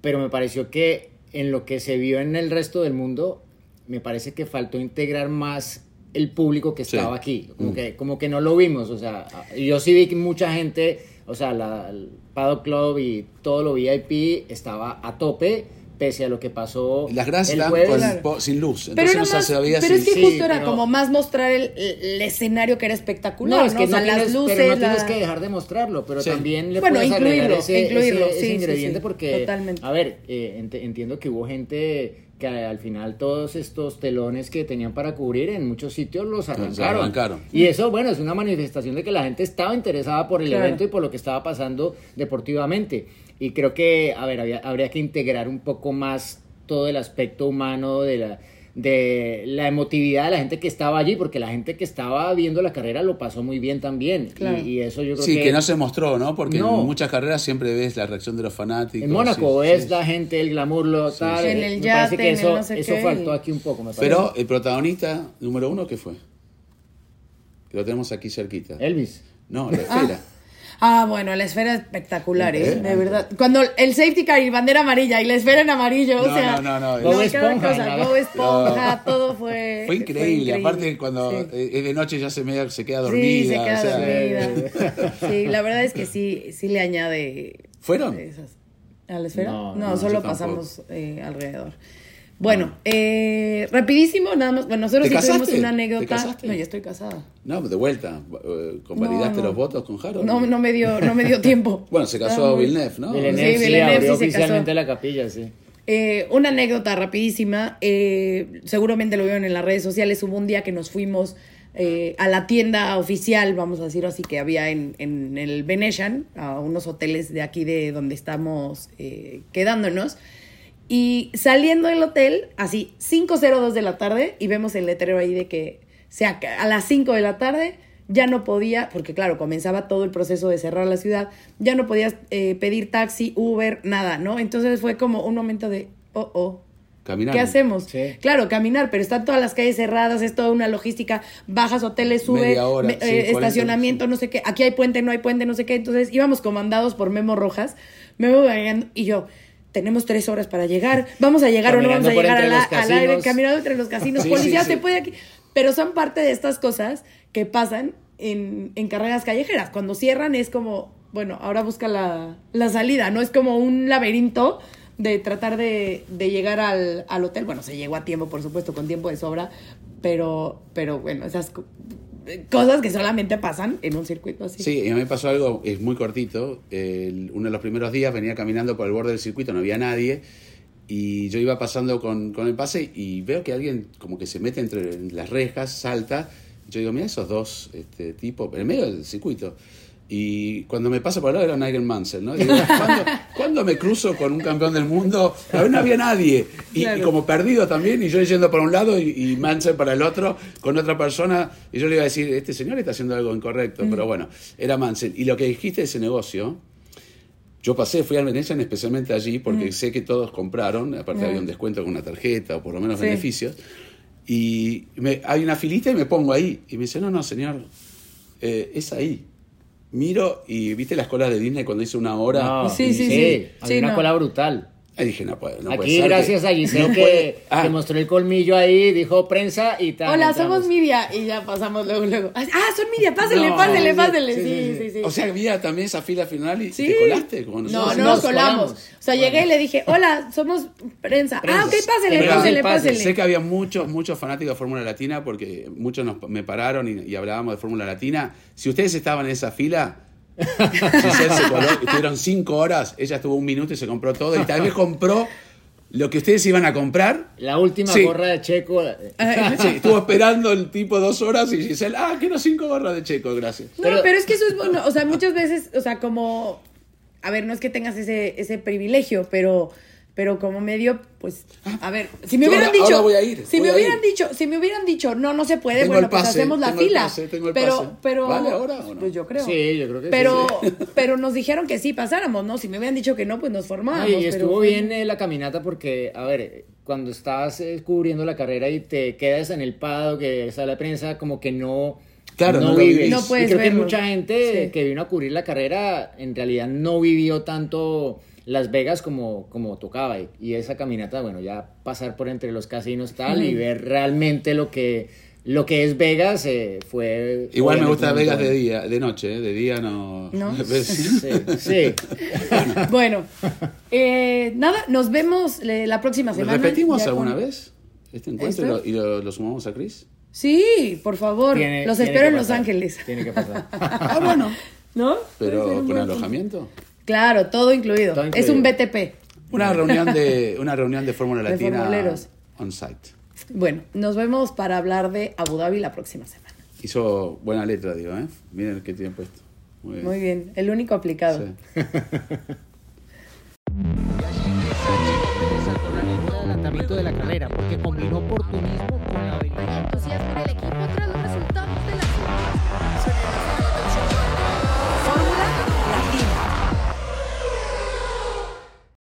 pero me pareció que en lo que se vio en el resto del mundo, me parece que faltó integrar más el público que Sí. estaba aquí. Como, Mm. que, como que no lo vimos, o sea, yo sí vi que mucha gente o sea, la, el Paddock Club y todo lo VIP estaba a tope, pese a lo que pasó Las gradas el jueves. con- sin luz, Pero, entonces no más- sabía pero si... es que sí, justo era pero- como más mostrar el, el escenario que era espectacular, No, es que o sea, no las tienes, luces, pero no tienes que dejar de mostrarlo, pero Sí. también le Bueno, puedes incluirlo, ese, incluirlo, ese- ese sí, sí, ingrediente sí, porque, totalmente. a ver, eh, ent- entiendo que hubo gente que al final todos estos telones que tenían para cubrir en muchos sitios los arrancaron. arrancaron. Y eso, bueno, es una manifestación de que la gente estaba interesada por el Claro. evento y por lo que estaba pasando deportivamente. Y creo que, a ver, había- habría que integrar un poco más todo el aspecto humano de la de la emotividad de la gente que estaba allí, porque la gente que estaba viendo la carrera lo pasó muy bien también. Claro. Y, y eso yo creo Sí, que... que no se mostró, ¿no? Porque No. en muchas carreras siempre ves la reacción de los fanáticos. En Mónaco sí, ves sí. la gente, el glamour, lo tal. En eh, el me yate, parece que en el eso, no sé eso qué, faltó aquí un poco, me parece. Pero el protagonista número uno, ¿qué fue? Que lo tenemos aquí cerquita. Elvis. No, la esfera. Ah, bueno, la esfera es espectacular, ¿eh? De verdad. Cuando el safety car y bandera amarilla y la esfera en amarillo, o No, sea... no, no, no, Esponja, todo fue... Fue increíble. Aparte, cuando eh, es de noche ya se, media- se queda dormida. Sí, se queda o sea, dormida. Sí, la verdad es que sí, sí le añade... ¿Fueron? esas- ¿A la esfera? No, No, no, solo pasamos eh, alrededor. Bueno, eh, rapidísimo, nada más. Bueno, nosotros ¿Te sí tuvimos una ¿Te anécdota. casaste? No, ya estoy casada. No, de vuelta. eh, ¿Convalidaste No, no. los votos con Harold? No, no me dio, no me dio tiempo. Bueno, se casó muy- Villeneuve, ¿no? Villeneuve Sí, Villeneuve abrió sí se oficialmente casó. la capilla, sí. Eh, una anécdota rapidísima. eh, seguramente lo vieron en las redes sociales. Hubo un día que nos fuimos eh, a la tienda oficial, vamos a decirlo así, que había en, en el Venetian, a unos hoteles de aquí de donde estamos eh, quedándonos. Y saliendo del hotel, así, 5.02 de la tarde, y vemos el letrero ahí de que se ac- a las 5 de la tarde ya no podía, porque claro, comenzaba todo el proceso de cerrar la ciudad, ya no podías eh, pedir taxi, Uber, nada, ¿no? Entonces fue como un momento de, oh, oh, Caminando. ¿Qué hacemos? Sí. Claro, caminar, pero están todas las calles cerradas, es toda una logística, bajas hoteles, sube, Media hora, me- sí, eh, 40, estacionamiento, no sé qué, aquí hay puente, no hay puente, no sé qué, entonces íbamos comandados por Memo Rojas, Memo y yo, tenemos tres horas para llegar, vamos a llegar o no vamos a llegar al, aire, caminando entre los casinos, Sí, policía sí, se sí. puede aquí, pero son parte de estas cosas que pasan en, en carreras callejeras, cuando cierran es como, bueno, ahora busca la, la salida, no es como un laberinto de tratar de, de llegar al, al hotel. Bueno, se llegó a tiempo, por supuesto, con tiempo de sobra, pero, pero bueno, esas cosas que solamente pasan en un circuito así. Sí, a mí me pasó algo, es muy cortito. Uno de los primeros días venía caminando por el borde del circuito, no había nadie. Y yo iba pasando con, con el pase y veo que alguien como que se mete entre las rejas, salta. Yo digo, mira esos dos este, tipos, en medio del circuito. Y cuando me pasa por el lado era Nigel Mansell, ¿no? Digo, ¿cuándo, cuándo me cruzo con un campeón del mundo? A ver, no había nadie. Y, Claro. y como perdido también, y yo yendo para un lado y, y Mansell para el otro, con otra persona. Y yo le iba a decir, este señor está haciendo algo incorrecto. Pero bueno, era Mansell. Y lo que dijiste de ese negocio, yo pasé, fui al Venetian especialmente allí porque sé que todos compraron, aparte había un descuento con una tarjeta o por lo menos Sí. beneficios. Y me- hay una filita y me pongo ahí. Y me dice, no, no, señor, eh, es ahí. Miro y viste las colas de Disney cuando hice una hora. No, Sí, sí, sí. Había Sí, una no. cola brutal. Ahí dije, no puede, no puede Aquí, ser gracias que- a Giselle no que, Ah, que mostró el colmillo ahí, dijo prensa y tal. Hola, entramos. somos media. Y ya pasamos luego, luego. Ah, son media, pásenle, No, pásenle, sí, pásenle. sí, Sí, sí, sí, sí. O sea, había también esa fila final y Sí. te colaste. Como No, nosotros. no nos colamos. colamos. O sea, llegué y le dije, hola, somos prensa. Ah, ok, pásenle, Pero- pásenle, pásenle. Sé que había muchos, muchos fanáticos de Fórmula Latina porque muchos nos- me pararon y, y hablábamos de Fórmula Latina. Si ustedes estaban en esa fila, Giselle se coló, estuvieron cinco horas, ella estuvo un minuto y se compró todo y tal vez compró lo que ustedes iban a comprar. La última Sí. gorra de Checo. Sí, estuvo esperando el tipo dos horas y Giselle, ah, quiero cinco gorras de checo, gracias. No, Pero- pero, es que eso es bueno. O sea, muchas veces, o sea, como. A ver, no es que tengas ese, ese privilegio, pero. Pero como medio, pues, a ver, si me hubieran ahora- dicho, ahora voy a ir, si voy me a hubieran ir. dicho, si me hubieran dicho, no, no se puede, Tengo bueno, el pues hacemos la tengo el fila. pase, tengo el pero, pase. pero, ¿Vale ahora o no? Pues yo creo. Sí, yo creo que sí, pero, sí. pero nos dijeron que sí pasáramos, ¿no? Si me hubieran dicho que no, pues nos formábamos. y pero estuvo fue- bien eh, la caminata porque, a ver, cuando estás eh, cubriendo la carrera y te quedas en el pado, que sale la prensa, como que no, Claro, no vives. No y puedes creo que mucha gente Sí. que vino a cubrir la carrera en realidad no vivió tanto Las Vegas como, como tocaba. Y, y esa caminata, bueno, ya pasar por entre los casinos tal y ver realmente lo que Lo que es Vegas eh, fue... Igual me gusta Vegas de día, de noche, ¿eh? de día no. ¿No? Sí, sí. Bueno, eh, nada, nos vemos eh, la próxima ¿Lo semana. repetimos alguna con- vez? Este encuentro y ¿Esto? lo, y lo- lo sumamos a Chris. Sí, por favor. Tiene- Los tiene espero en Los. Ángeles. Tiene que pasar. Ah, bueno. ¿No? Pero con alojamiento. Claro, todo incluido. Es un BTP. Una reunión de, una reunión de Fórmula Latina on site. Bueno, nos vemos para hablar de Abu Dhabi la próxima semana. Hizo buena letra, digo, ¿eh? Miren qué tiempo esto. Muy bien. El único aplicado. Sí.